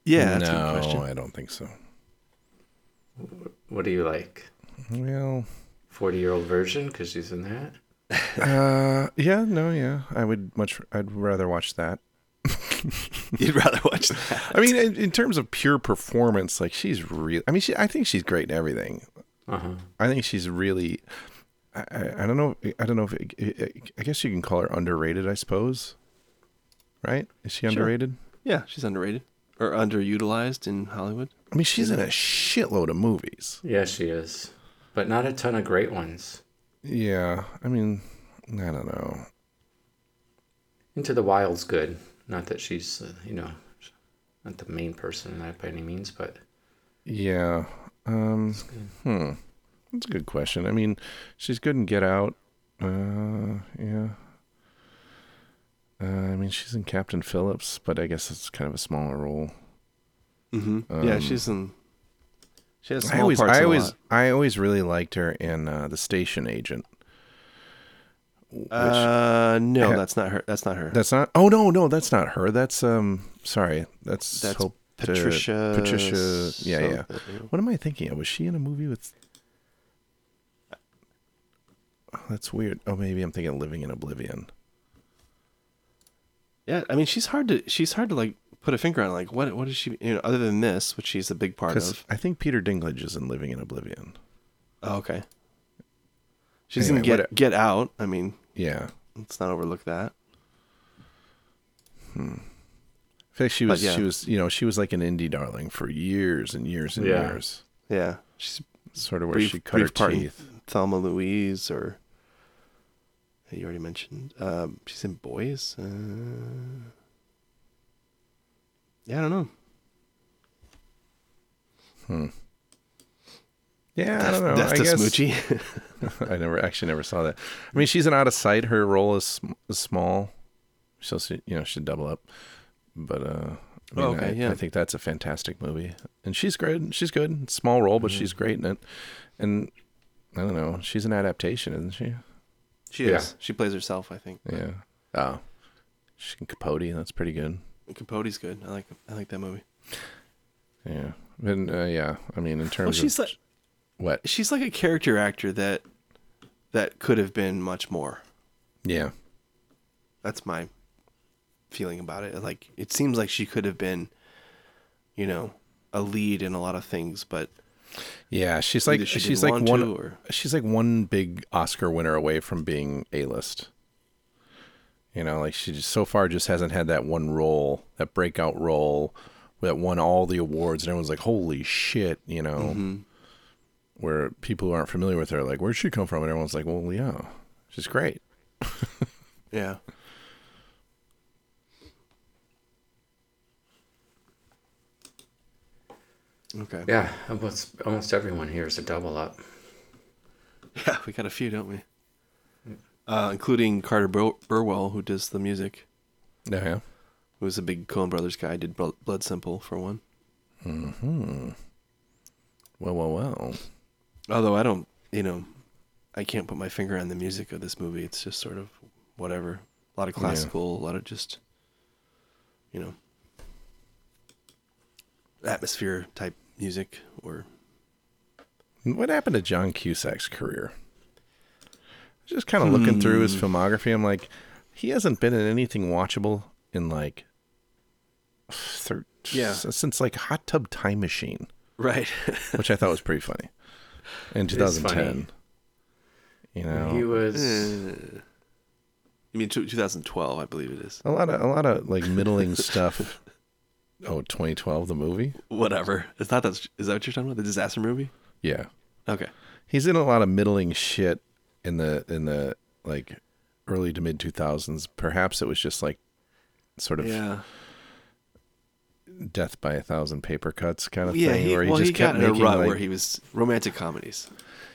Yeah, that's a no, good question. I don't think so. What do you like? Well, Forty-year-old Virgin because she's in that. uh, yeah, no, yeah. I would much. I'd rather watch that. You'd rather watch that. I mean, in, in terms of pure performance, like she's real. I mean, she. I think she's great in everything. Uh-huh. I think she's really. I, I, I don't know. I don't know if. It, I guess you can call her underrated. I suppose. Right? Is she Sure. underrated? Yeah, she's underrated or underutilized in Hollywood. I mean, she's in a shitload of movies. Yeah, she is, but not a ton of great ones. Yeah. I mean, I don't know. Into the Wild's good. Not that she's, uh, you know, not the main person in that by any means, but Yeah. Um. Hmm. That's a good question. I mean, she's good in Get Out. Uh. Yeah. Uh, I mean, she's in Captain Phillips, but I guess it's kind of a smaller role. Mm-hmm. yeah, Um, she's in. She has I always, parts I always, lot. I always really liked her in uh, the Station Agent. Which, Uh, no, Ha- that's not her. That's not her. that's not. Oh no, no, that's not her. That's um. Sorry, that's That's Hope, uh, Patricia Patricia. Yeah, yeah. What am I thinking of? Was she in a movie with? Oh, that's weird. Oh, maybe I'm thinking Living in Oblivion. Yeah, I mean, she's hard to. She's hard to like put a finger on. Like, what? What is she? You know, other than this, which she's a big part of. I think Peter Dinklage is in Living in Oblivion. Oh, okay. She's Anyway, in Get what- Get Out. I mean, Yeah. let's not overlook that. I feel like she was. yeah. She was. You know, she was like an indie darling for years and years and Yeah. years. Yeah, she's Sort of where brief, she cut her teeth. Thelma Louise, or you already mentioned. Um, she's in Boys. Uh, yeah, I don't know. Yeah, I don't know. Death I to guess Smoochy. I never actually never saw that. I mean, she's an out of sight. Her role is, sm- is small, so she, you know she'd double up. But uh, I mean, Oh, okay, I, yeah. I think that's a fantastic movie, and she's great. She's good. Small role, but Mm-hmm. she's great in it. And I don't know. She's an adaptation, isn't she? She Yeah. is. She plays herself, I think. Yeah. Oh, she can Capote. That's pretty good. Capote's good. I like I like that movie. Yeah. And uh, yeah, I mean, in terms Well, she's of like what? she's like a character actor that that could have been much more. Yeah. That's my feeling about it. Like it seems like she could have been, you know, a lead in a lot of things, but Yeah, she's like she she's like one or- she's like one big Oscar winner away from being A list. You know, like she just so far just hasn't had that one role, that breakout role that won all the awards, and everyone's like, "Holy shit!" You know, Mm-hmm. Where people who aren't familiar with her are like, "Where'd she come from?" And everyone's like, "Well, yeah, she's great." yeah. Okay. Yeah, almost almost everyone here is a double up. Yeah, we got a few, don't we? Uh, including Carter Bur- Burwell, who does the music. Yeah, yeah. Who was a big Coen Brothers guy. Did Blood Simple for one. Hmm. Well, well, well. Although I don't, you know, I can't put my finger on the music of this movie. It's just sort of whatever. A lot of Yeah. classical, a lot of just, you know, atmosphere type music or What happened to John Cusack's career? Just kind of looking through his Hmm. filmography, I'm like, he hasn't been in anything watchable in like, thir- Yeah. since like Hot Tub Time Machine, right. which I thought was pretty funny in 2010. You know, He was eh. you mean 2012, I believe it is. a lot of a lot of like middling stuff. Oh, 2012, the movie. Whatever. It's not that. Is that what you're talking about? The disaster movie? Yeah, Okay. he's in a lot of middling shit in the in the like early to mid 2000s. Perhaps it was just like sort of Yeah. Death by a thousand paper cuts kind of Yeah. thing, He, where he well, just he kept got in a making rut like, where he was romantic comedies.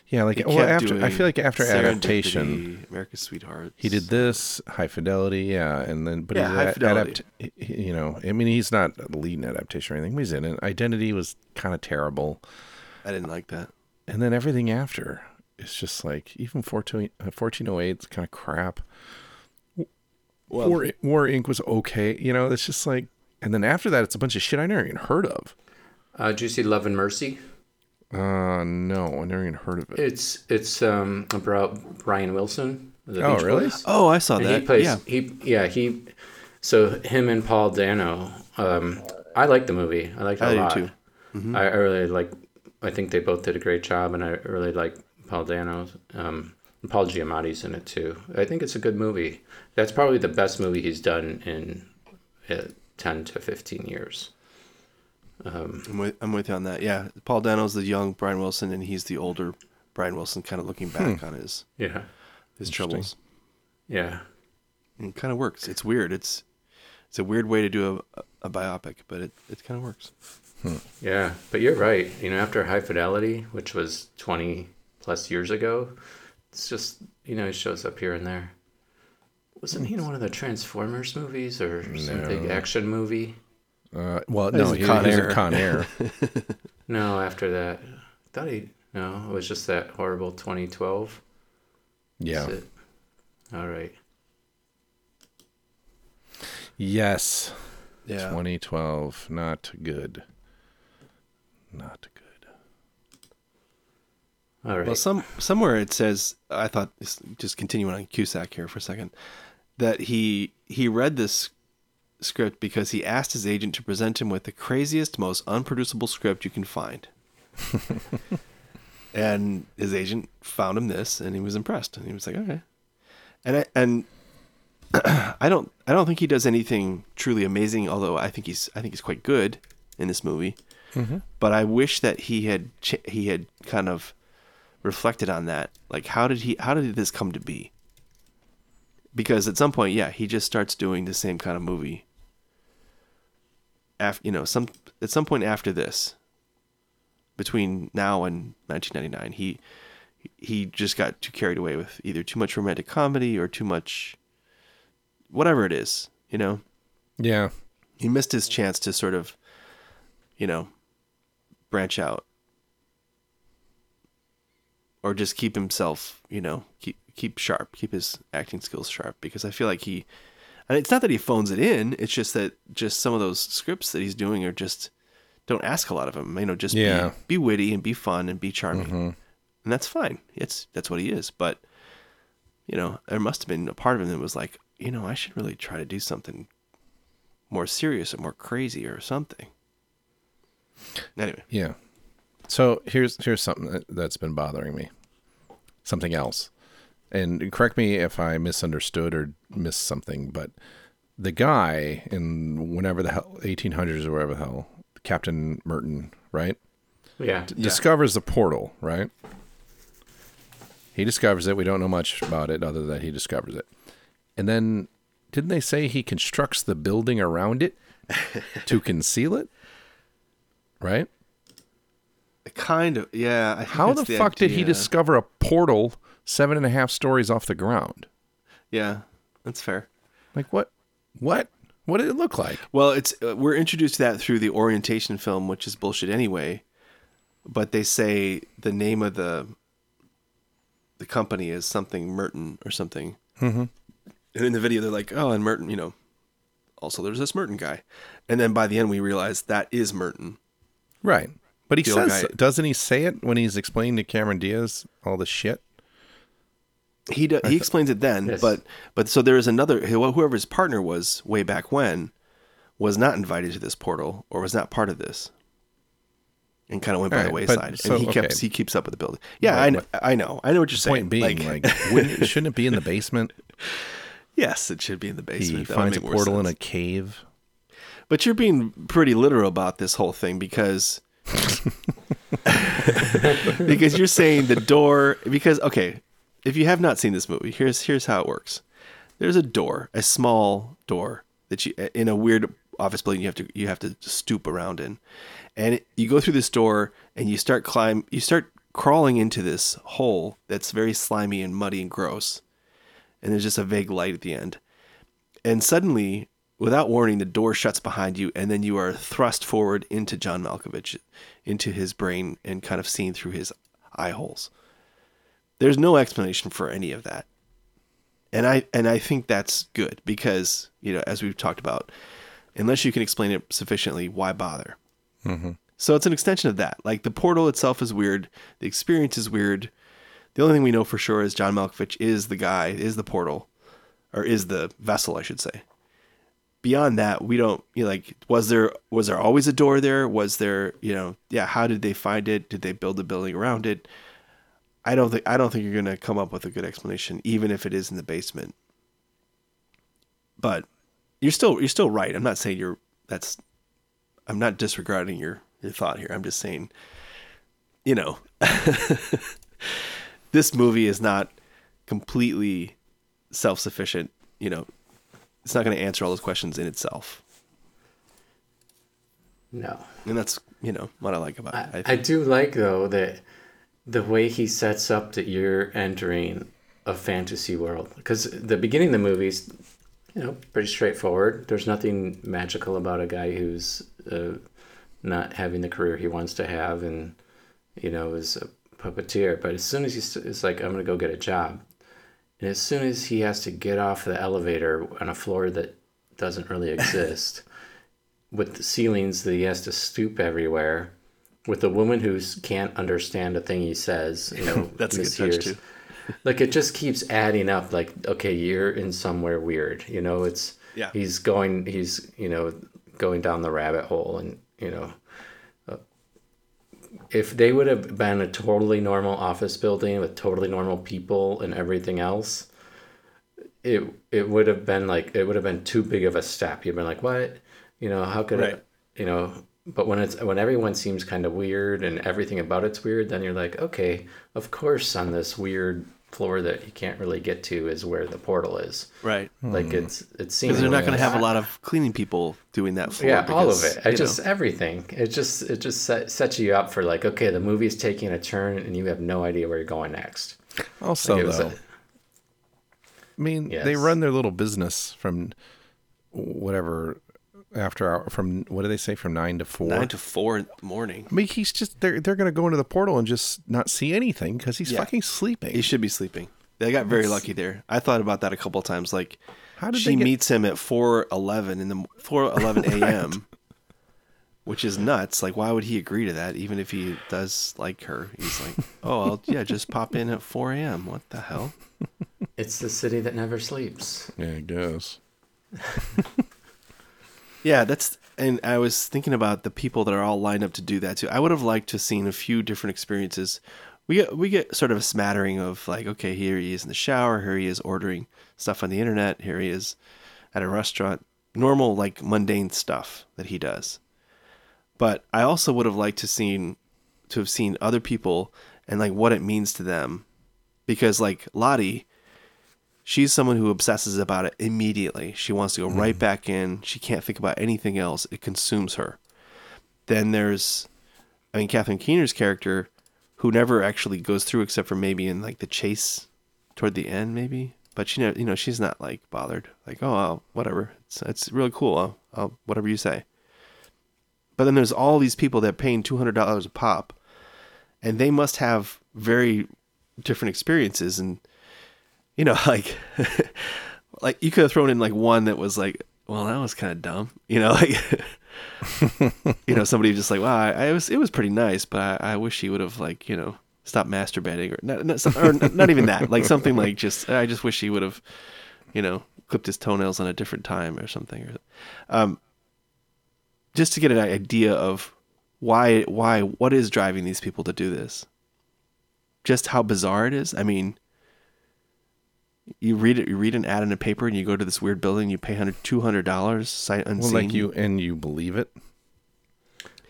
yeah, like well after I feel like after adaptation, America's Sweetheart. he did this High Fidelity, yeah, and then but Yeah, he's High a- Fidelity. adapt, you know, I mean, he's not a lead in adaptation or anything. But he's in it. Identity was kind of terrible, I didn't like that. and then everything after is just like even 14, uh, 1408 is kind of crap. Well- War, War Inc. was okay, you know. It's just like, and then after that, it's a bunch of shit I never even heard of. uh, did you see Love and Mercy? Uh, no, I never even heard of it. It's it's um about Brian Wilson. the Oh, Beach really? Boys. Oh, I saw And that. He plays yeah. he yeah he so him and Paul Dano. Um, I like the movie. I liked it I a do lot. too. Mm-hmm. I, I really like. I think they both did a great job, and I really like Paul Dano. Um, Paul Giamatti's in it too. I think it's a good movie. That's probably the best movie he's done in uh, ten to fifteen years. Um, I'm with, I'm with you on that. Yeah. Paul Dano's the young Brian Wilson, and he's the older Brian Wilson, kind of looking back on his yeah, his troubles. yeah. And it kind of works. It's weird. It's it's a weird way to do a, a biopic, but it, it kind of works. Yeah, but you're right. You know, after High Fidelity, which was 20 plus years ago, it's just, you know, he shows up here and there. Wasn't he in one of the Transformers movies or some big action movie? Uh, well, He's no, in he, Con he was Air. in Con Air. No, after that. I thought he, no, it was just that horrible 2012. yeah. Is it? All right. Yes. Yeah. 2012. Not good. Not good. All right. Well, some somewhere it says I thought just continuing on Cusack here for a second that he he read this script because he asked his agent to present him with the craziest, most unproducible script you can find. and his agent found him this, and he was impressed, and he was like, "Okay." And I and I don't I don't think he does anything truly amazing, although I think he's I think he's quite good in this movie. Mm-hmm. But I wish that he had ch- he had kind of reflected on that. Like, how did he? How did this come to be? Because at some point, yeah, he just starts doing the same kind of movie. After you know, some at some point after this, between now and 1999. He he just got too carried away with either too much romantic comedy or too much whatever it is, you know. Yeah. He missed his chance to sort of you know branch out or just keep himself, you know, keep keep sharp, keep his acting skills sharp because I feel like he and it's not that he phones it in, it's just that just some of those scripts that he's doing are just don't ask a lot of him, you know, just Yeah. be, be witty and be fun and be charming. Mhm. And that's fine. It's that's what he is, but you know, there must have been a part of him that was like, you know, I should really try to do something more serious or more crazy or something. Anyway, Yeah. So here's here's something that's been bothering me. Something else. And correct me if I misunderstood or missed something, but the guy in whenever the hell 1800s or whatever the hell, Captain Mertin, right? Yeah. D- Yeah. Discovers the portal, right? He discovers it. We don't know much about it other than he discovers it. And then didn't they say he constructs the building around it to conceal it? Right? Kind of, yeah. I think How the, that's fuck did he discover a portal seven and a half stories off the ground? Yeah, that's fair. Like what? What? What did it look like? Well, it's uh, we're introduced to that through the orientation film, which is bullshit anyway. But they say the name of the the company is something Mertin or something. Mhm. And in the video, they're like, "Oh, and Mertin, you know." Also, there's this Mertin guy, and then by the end, we realize that is Mertin. Right. But he The says, guy- doesn't he say it when he's explaining to Cameron Diaz all the shit? He do, he explains it then, Yes. but but so there is another whoever his partner was way back when was not invited to this portal or was not part of this, and kind of went by the Alright, but wayside. so- and he kept okay. he keeps up with the building. Yeah, But I know, what- I know, I know what you're saying. Point being, like, wouldn't, shouldn't it be in the basement? yes, it should be in the He basement. That would finds a make more portal in a cave. But you're being pretty literal about this whole thing because because you're saying the door because okay, if you have not seen this movie, here's here's how it works. There's a door, a small door that you uh, in a weird office building you have to you have to stoop around in. And it, you go through this door and you start climb you start crawling into this hole that's very slimy and muddy and gross. And there's just a vague light at the end and suddenly, without warning, the door shuts behind you, and then you are thrust forward into John Malkovich, into his brain, and kind of seen through his eye holes. There's no explanation for any of that, and I and I think that's good because you know, as we've talked about, unless you can explain it sufficiently, why bother? Mm-hmm. So it's an extension of that. Like the portal itself is weird, the experience is weird. The only thing we know for sure is John Malkovich is the guy, is the portal, or is the vessel, I should say. Beyond that, we don't you know, like. Was there was there always a door there? Was there you know yeah? How did they find it? Did they build a building around it? I don't think I don't think you're gonna come up with a good explanation, even if it is in the basement. But you're still you're still right. I'm not saying you're that's. I'm not disregarding your your thought here. I'm just saying, you know, this movie is not completely self sufficient. You know, it's not going to answer all those questions in itself. No. And that's, you know, what I like about it. I. I do like though that the way he sets up that you're entering a fantasy world because the beginning of the movie's you know pretty straightforward. There's nothing magical about a guy who's uh, not having the career he wants to have and you know is a puppeteer. But as soon as he's it's like I'm gonna go get a job, and as soon as he has to get off the elevator on a floor that doesn't really exist with the ceilings that he has to stoop everywhere with a woman who can't understand a thing he says you know That's a good touch, too. like it just keeps adding up like okay you're in somewhere weird you know it's Yeah. he's going he's you know going down the rabbit hole and you know if they would have been a totally normal office building with totally normal people and everything else it it would have been like it would have been too big of a step. You've been like what? You know how could Right. it you know? But when it's when everyone seems kind of weird and everything about it's weird then you're like okay of course on this weird floor that you can't really get to is where the portal is. Right. Like Hmm. it's it's seen. Because they're not going to have a lot of cleaning people doing that floor. yeah, all of because, it. I just know, everything. It just it just set, sets you up for like okay, the movie's taking a turn and you have no idea where you're going next. Also, Like, it was though, a- I mean, they run their little business from whatever after hour from what do they say from nine to four? nine to four in the morning. I mean, he's just they're they're gonna go into the portal and just not see anything because he's Yeah. fucking sleeping. He should be sleeping. They got very That's- lucky there. I thought about that a couple of times. Like, How did she they get- meets him at four eleven in the four eleven a.m., which is nuts. Like, why would he agree to that? Even if he does like her, he's like, oh, I'll, yeah, just pop in at four a.m. What the hell? It's the city that never sleeps. Yeah, I guess. Yeah, that's and I was thinking about the people that are all lined up to do that too. I would have liked to have seen a few different experiences. We get we get sort of a smattering of like, okay, here he is in the shower, here he is ordering stuff on the internet, here he is at a restaurant, normal like mundane stuff that he does. But I also would have liked to seen to have seen other people and like what it means to them. Because like Lottie, she's someone who obsesses about it immediately. She wants to go mm-hmm. right back in. She can't think about anything else. It consumes her. Then there's, I mean, Catherine Keener's character, who never actually goes through except for maybe in like the chase toward the end, maybe. But she, you know, she's not like bothered. Like, oh, I'll, whatever. It's it's really cool. I'll, I'll whatever you say. But then there's all these people that are paying two hundred dollars a pop, and they must have very different experiences and you know, like, like you could have thrown in like one that was like, well, that was kind of dumb, you know, like, you know, somebody just like, wow, I, I was, it was pretty nice, but I, I wish he would have like, you know, stopped masturbating or not, not, or not even that, like something like just, I just wish he would have, you know, clipped his toenails on a different time or something, or, um, just to get an idea of why, why, what is driving these people to do this? Just how bizarre it is. I mean, you read it. You read an ad in a paper, and you go to this weird building. You pay hundred two hundred dollars sight unseen. Well, like you and you believe it.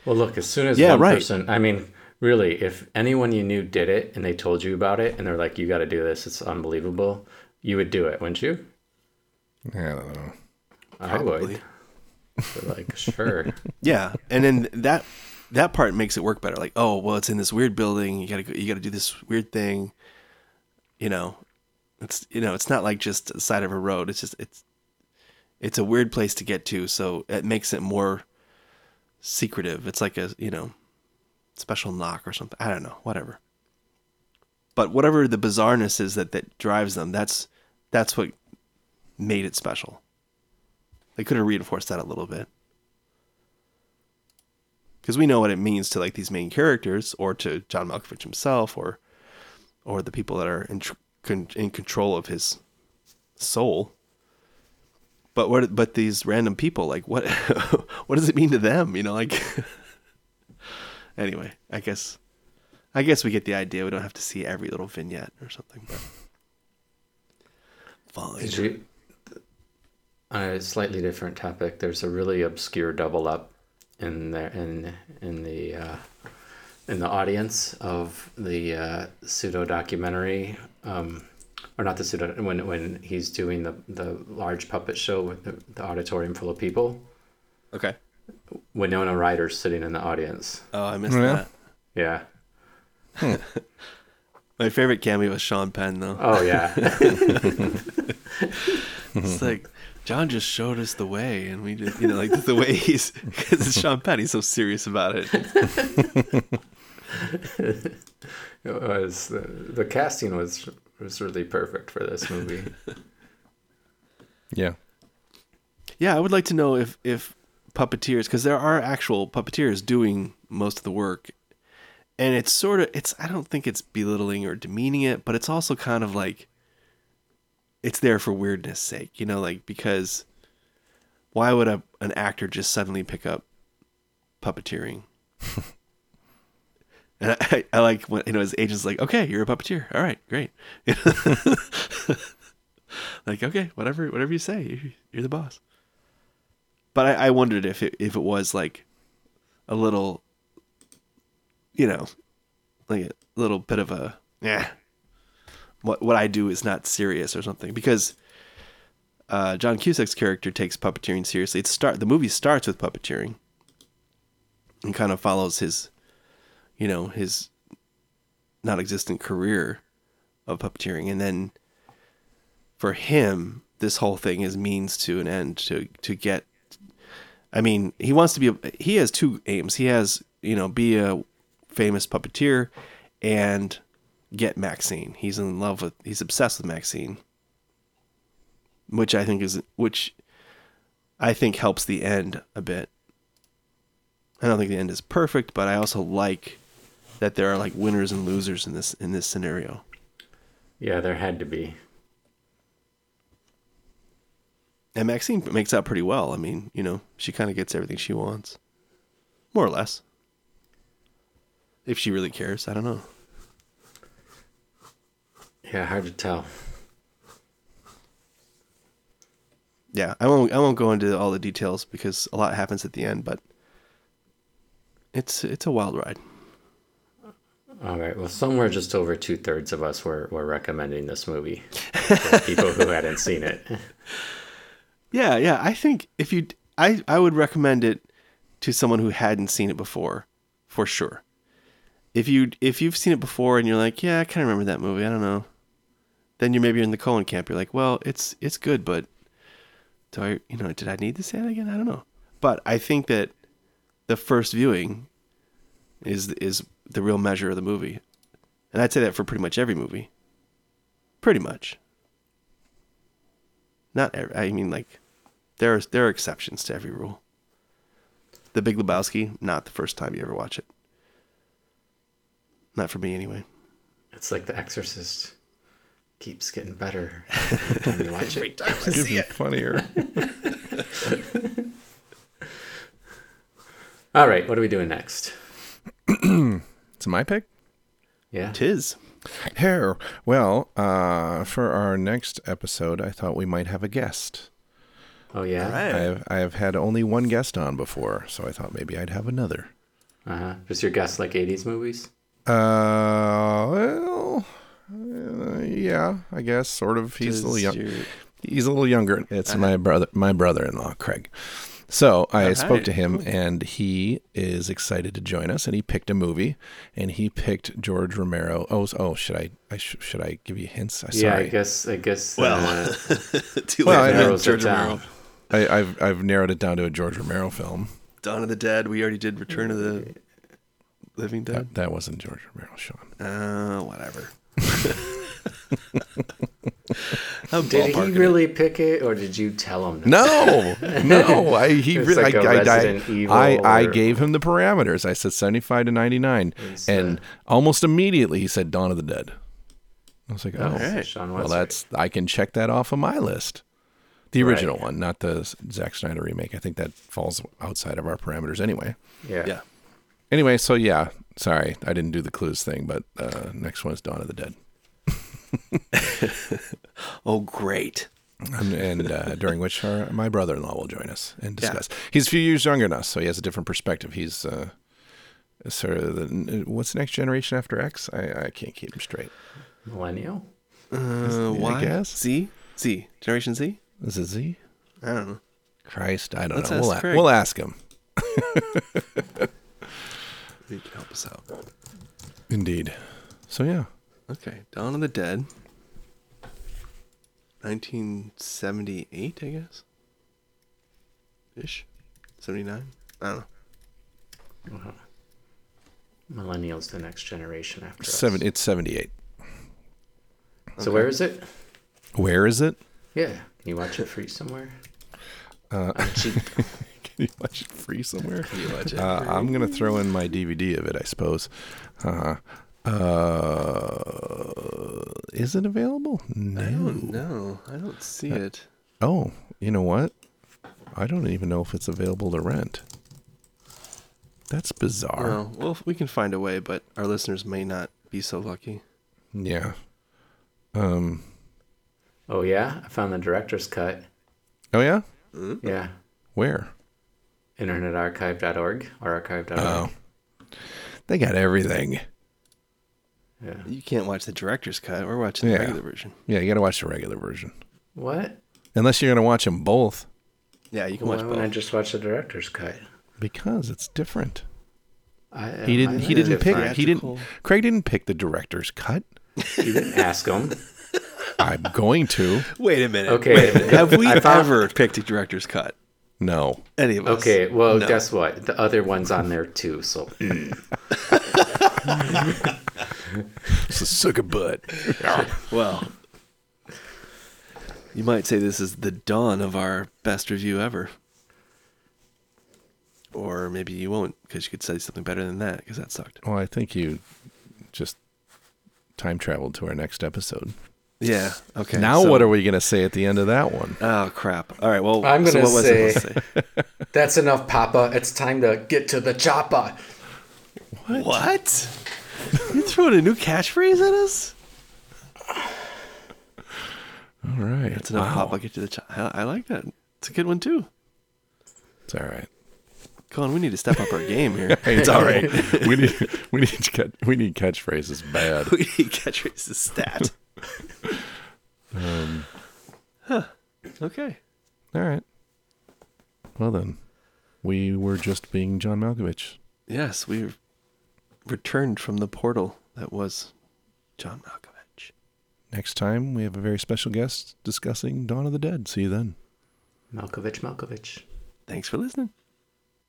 Well, look, as soon as Yeah, one right. person, I mean, really, if anyone you knew did it and they told you about it and they're like, you got to do this, it's unbelievable, you would do it, wouldn't you? Yeah, I don't know. I Probably. would. But like, sure. Yeah, and then that that part makes it work better. Like, oh, well, it's in this weird building. You gotta go, you gotta do this weird thing. You know, it's you know, it's not like just the side of a road. It's just it's it's a weird place to get to, so it makes it more secretive. It's like a you know special knock or something. I don't know, whatever. But whatever the bizarreness is that that drives them, that's that's what made it special. They could have reinforced that a little bit because we know what it means to like these main characters or to John Malkovich himself or or the people that are in con- in control of his soul. But what but these random people like what what does it mean to them you know like anyway i guess i guess we get the idea. We don't have to see every little vignette or something but fine. Did you, on a slightly different topic, there's a really obscure double up in there in in the uh, in the audience of the uh, pseudo documentary, um, or not the pseudo when when he's doing the the large puppet show with the, the auditorium full of people. okay Winona Ryder's sitting in the audience. oh i missed Oh, yeah? that Yeah. my favorite cameo was sean penn though Oh yeah. It's like John just showed us the way, and we just, you know, like the way he's because it's Sean Penn. He's so serious about it. It was the, the casting was was really perfect for this movie. Yeah. Yeah, I would like to know if if puppeteers, because there are actual puppeteers doing most of the work, and it's sort of it's. I don't think it's belittling or demeaning it, but it's also kind of like it's there for weirdness sake, you know, like because why would a an actor just suddenly pick up puppeteering? And I, I like when you know his agent's like, okay, you're a puppeteer. All right, great. like, okay, whatever, whatever you say, you're, you're the boss. But I, I wondered if it if it was like a little, you know, like a little bit of a yeah what what I do is not serious or something because uh, John Cusack's character takes puppeteering seriously. It start the movie starts with puppeteering and kind of follows his, you know, his non-existent career of puppeteering, and then for him, this whole thing is means to an end to to get. I mean, he wants to be. A, he has two aims. He has you know be a famous puppeteer and get Maxine. He's in love with. He's obsessed with Maxine, which I think is which I think helps the end a bit. I don't think the end is perfect, but I also like that there are like winners and losers in this in this scenario. Yeah, there had to be. And Maxine makes out pretty well. I mean, you know, she kind of gets everything she wants. More or less. If she really cares, I don't know. Yeah, hard to tell. Yeah, I won't I won't go into all the details because a lot happens at the end, but it's it's a wild ride. All right. Well, somewhere just over two thirds of us were, were recommending this movie for people who hadn't seen it. Yeah, yeah. I think if you, I, I would recommend it to someone who hadn't seen it before, for sure. If you if you've seen it before and you're like, yeah, I kind of remember that movie. I don't know. Then you're maybe you're in the Cohen camp. You're like, well, it's it's good, but do I, you know, did I need to say that again? I don't know. But I think that the first viewing is is the real measure of the movie, and I'd say that for pretty much every movie. Pretty much. Not every, I mean like there are there are exceptions to every rule. The Big Lebowski, not the first time you ever watch it. Not for me anyway. It's like The Exorcist. Keeps getting better every time you watch it. It's even funnier. All right, what are we doing next? it's my pick. Yeah. Tis. Here, well, uh, for our next episode, I thought we might have a guest. Oh yeah. I have I have had only one guest on before, so I thought maybe I'd have another. Uh huh. Just your guest like '80s movies. Uh, well, uh, yeah, I guess sort of. He's a little Does young. your- He's a little younger. It's my brother, my brother-in-law, Craig. So I spoke to him, and he is excited to join us. And he picked a movie, and he picked George Romero. Oh, oh, should I? I sh- should I give you hints? I Yeah, I guess. I guess. Well, uh, Well. I mean, narrows it George down. Romero. I, I've I've narrowed it down to a George Romero film. Dawn of the Dead. We already did Return of the Living Dead. That, that wasn't George Romero, Sean. Uh, whatever. Did he ballparking it. really pick it, or did you tell him? No, no. I he really. like I, I, I, I, gave him the parameters. I said seventy-five to ninety-nine, It's, and almost immediately he said Dawn of the Dead. I was like, oh, Oh, so Alright. Sean well, that's I can check that off of my list. The Right. original one, not the Zack Snyder remake. I think that falls outside of our parameters anyway. yeah. Yeah. Anyway, so yeah, sorry, I didn't do the clues thing, but uh, next one is Dawn of the Dead. Oh, great. and, and uh, during which our, my brother-in-law will join us and Yeah. discuss. He's a few years younger than us, so he has a different perspective. He's uh, sort of the what's the next generation after X? I, I can't keep him straight. Millennial. Uh, why? guess. Z? Z? Generation Z? Is it Z? I don't know. Christ, I don't Let's know. ask We'll, a- Craig. we'll ask him. He can help us out. Indeed. So yeah, Okay. Dawn of the Dead. 1978, I guess. Ish. 79. I don't know. Millennials, the next generation after us. seven. It's seventy-eight. So where is it? Where is it? Yeah. Can you watch it free somewhere? Uh, I'm cheap. Can you watch it free somewhere? Can you watch it? Uh, I'm gonna throw in my DVD of it, I suppose. Uh, uh, is it available? No. I don't know. I don't see it. Oh, you know what? I don't even know if it's available to rent. That's bizarre. Well, well, we can find a way, but our listeners may not be so lucky. Yeah. Um. oh yeah, I found the director's cut. Oh yeah. Yeah. Where? internetarchive.org or archive.org. Oh. They got everything. Yeah. You can't watch the director's cut. We're watching the Yeah. regular version. Yeah, you got to watch the regular version. What? Unless you're going to watch them both Yeah, you can Why watch wouldn't I just watch the director's cut? because it's different. I, He didn't. I He didn't pick. fine. He didn't. Craig didn't pick the director's cut. You didn't ask him. I'm going to. Wait a minute. Okay. A minute. Have we ever picked a director's cut? No. Any of us? Okay, well, No. guess what? The other one's on there too. So. It's a sucker butt. Well, you might say this is the dawn of our best review ever. Or maybe you won't, because you could say something better than that, because that sucked. Well, I think you just time traveled to our next episode. Yeah. Okay. now, so- what are we going to say at the end of that one? Oh crap! All right. Well, I'm gonna what was say, I supposed to say? that's enough, Papa. It's time to get to the chopper. What? You throwing a new catchphrase at us? All right. That's enough. Wow. Pop. I'll get to the. Ch- I, I like that. It's a good one too. It's all right. Come on, we need to step up our game here. Hey, it's all right. we need we need we need catchphrases bad. we need catchphrases stat. Um, Okay. all right. Well then, we were just being John Malkovich. Yes, we returned from the portal that was John Malkovich. Next time, we have a very special guest discussing Dawn of the Dead. See you then. Malkovich, Malkovich. Thanks for listening.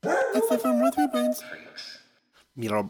It's the Film with Three Brains. You know,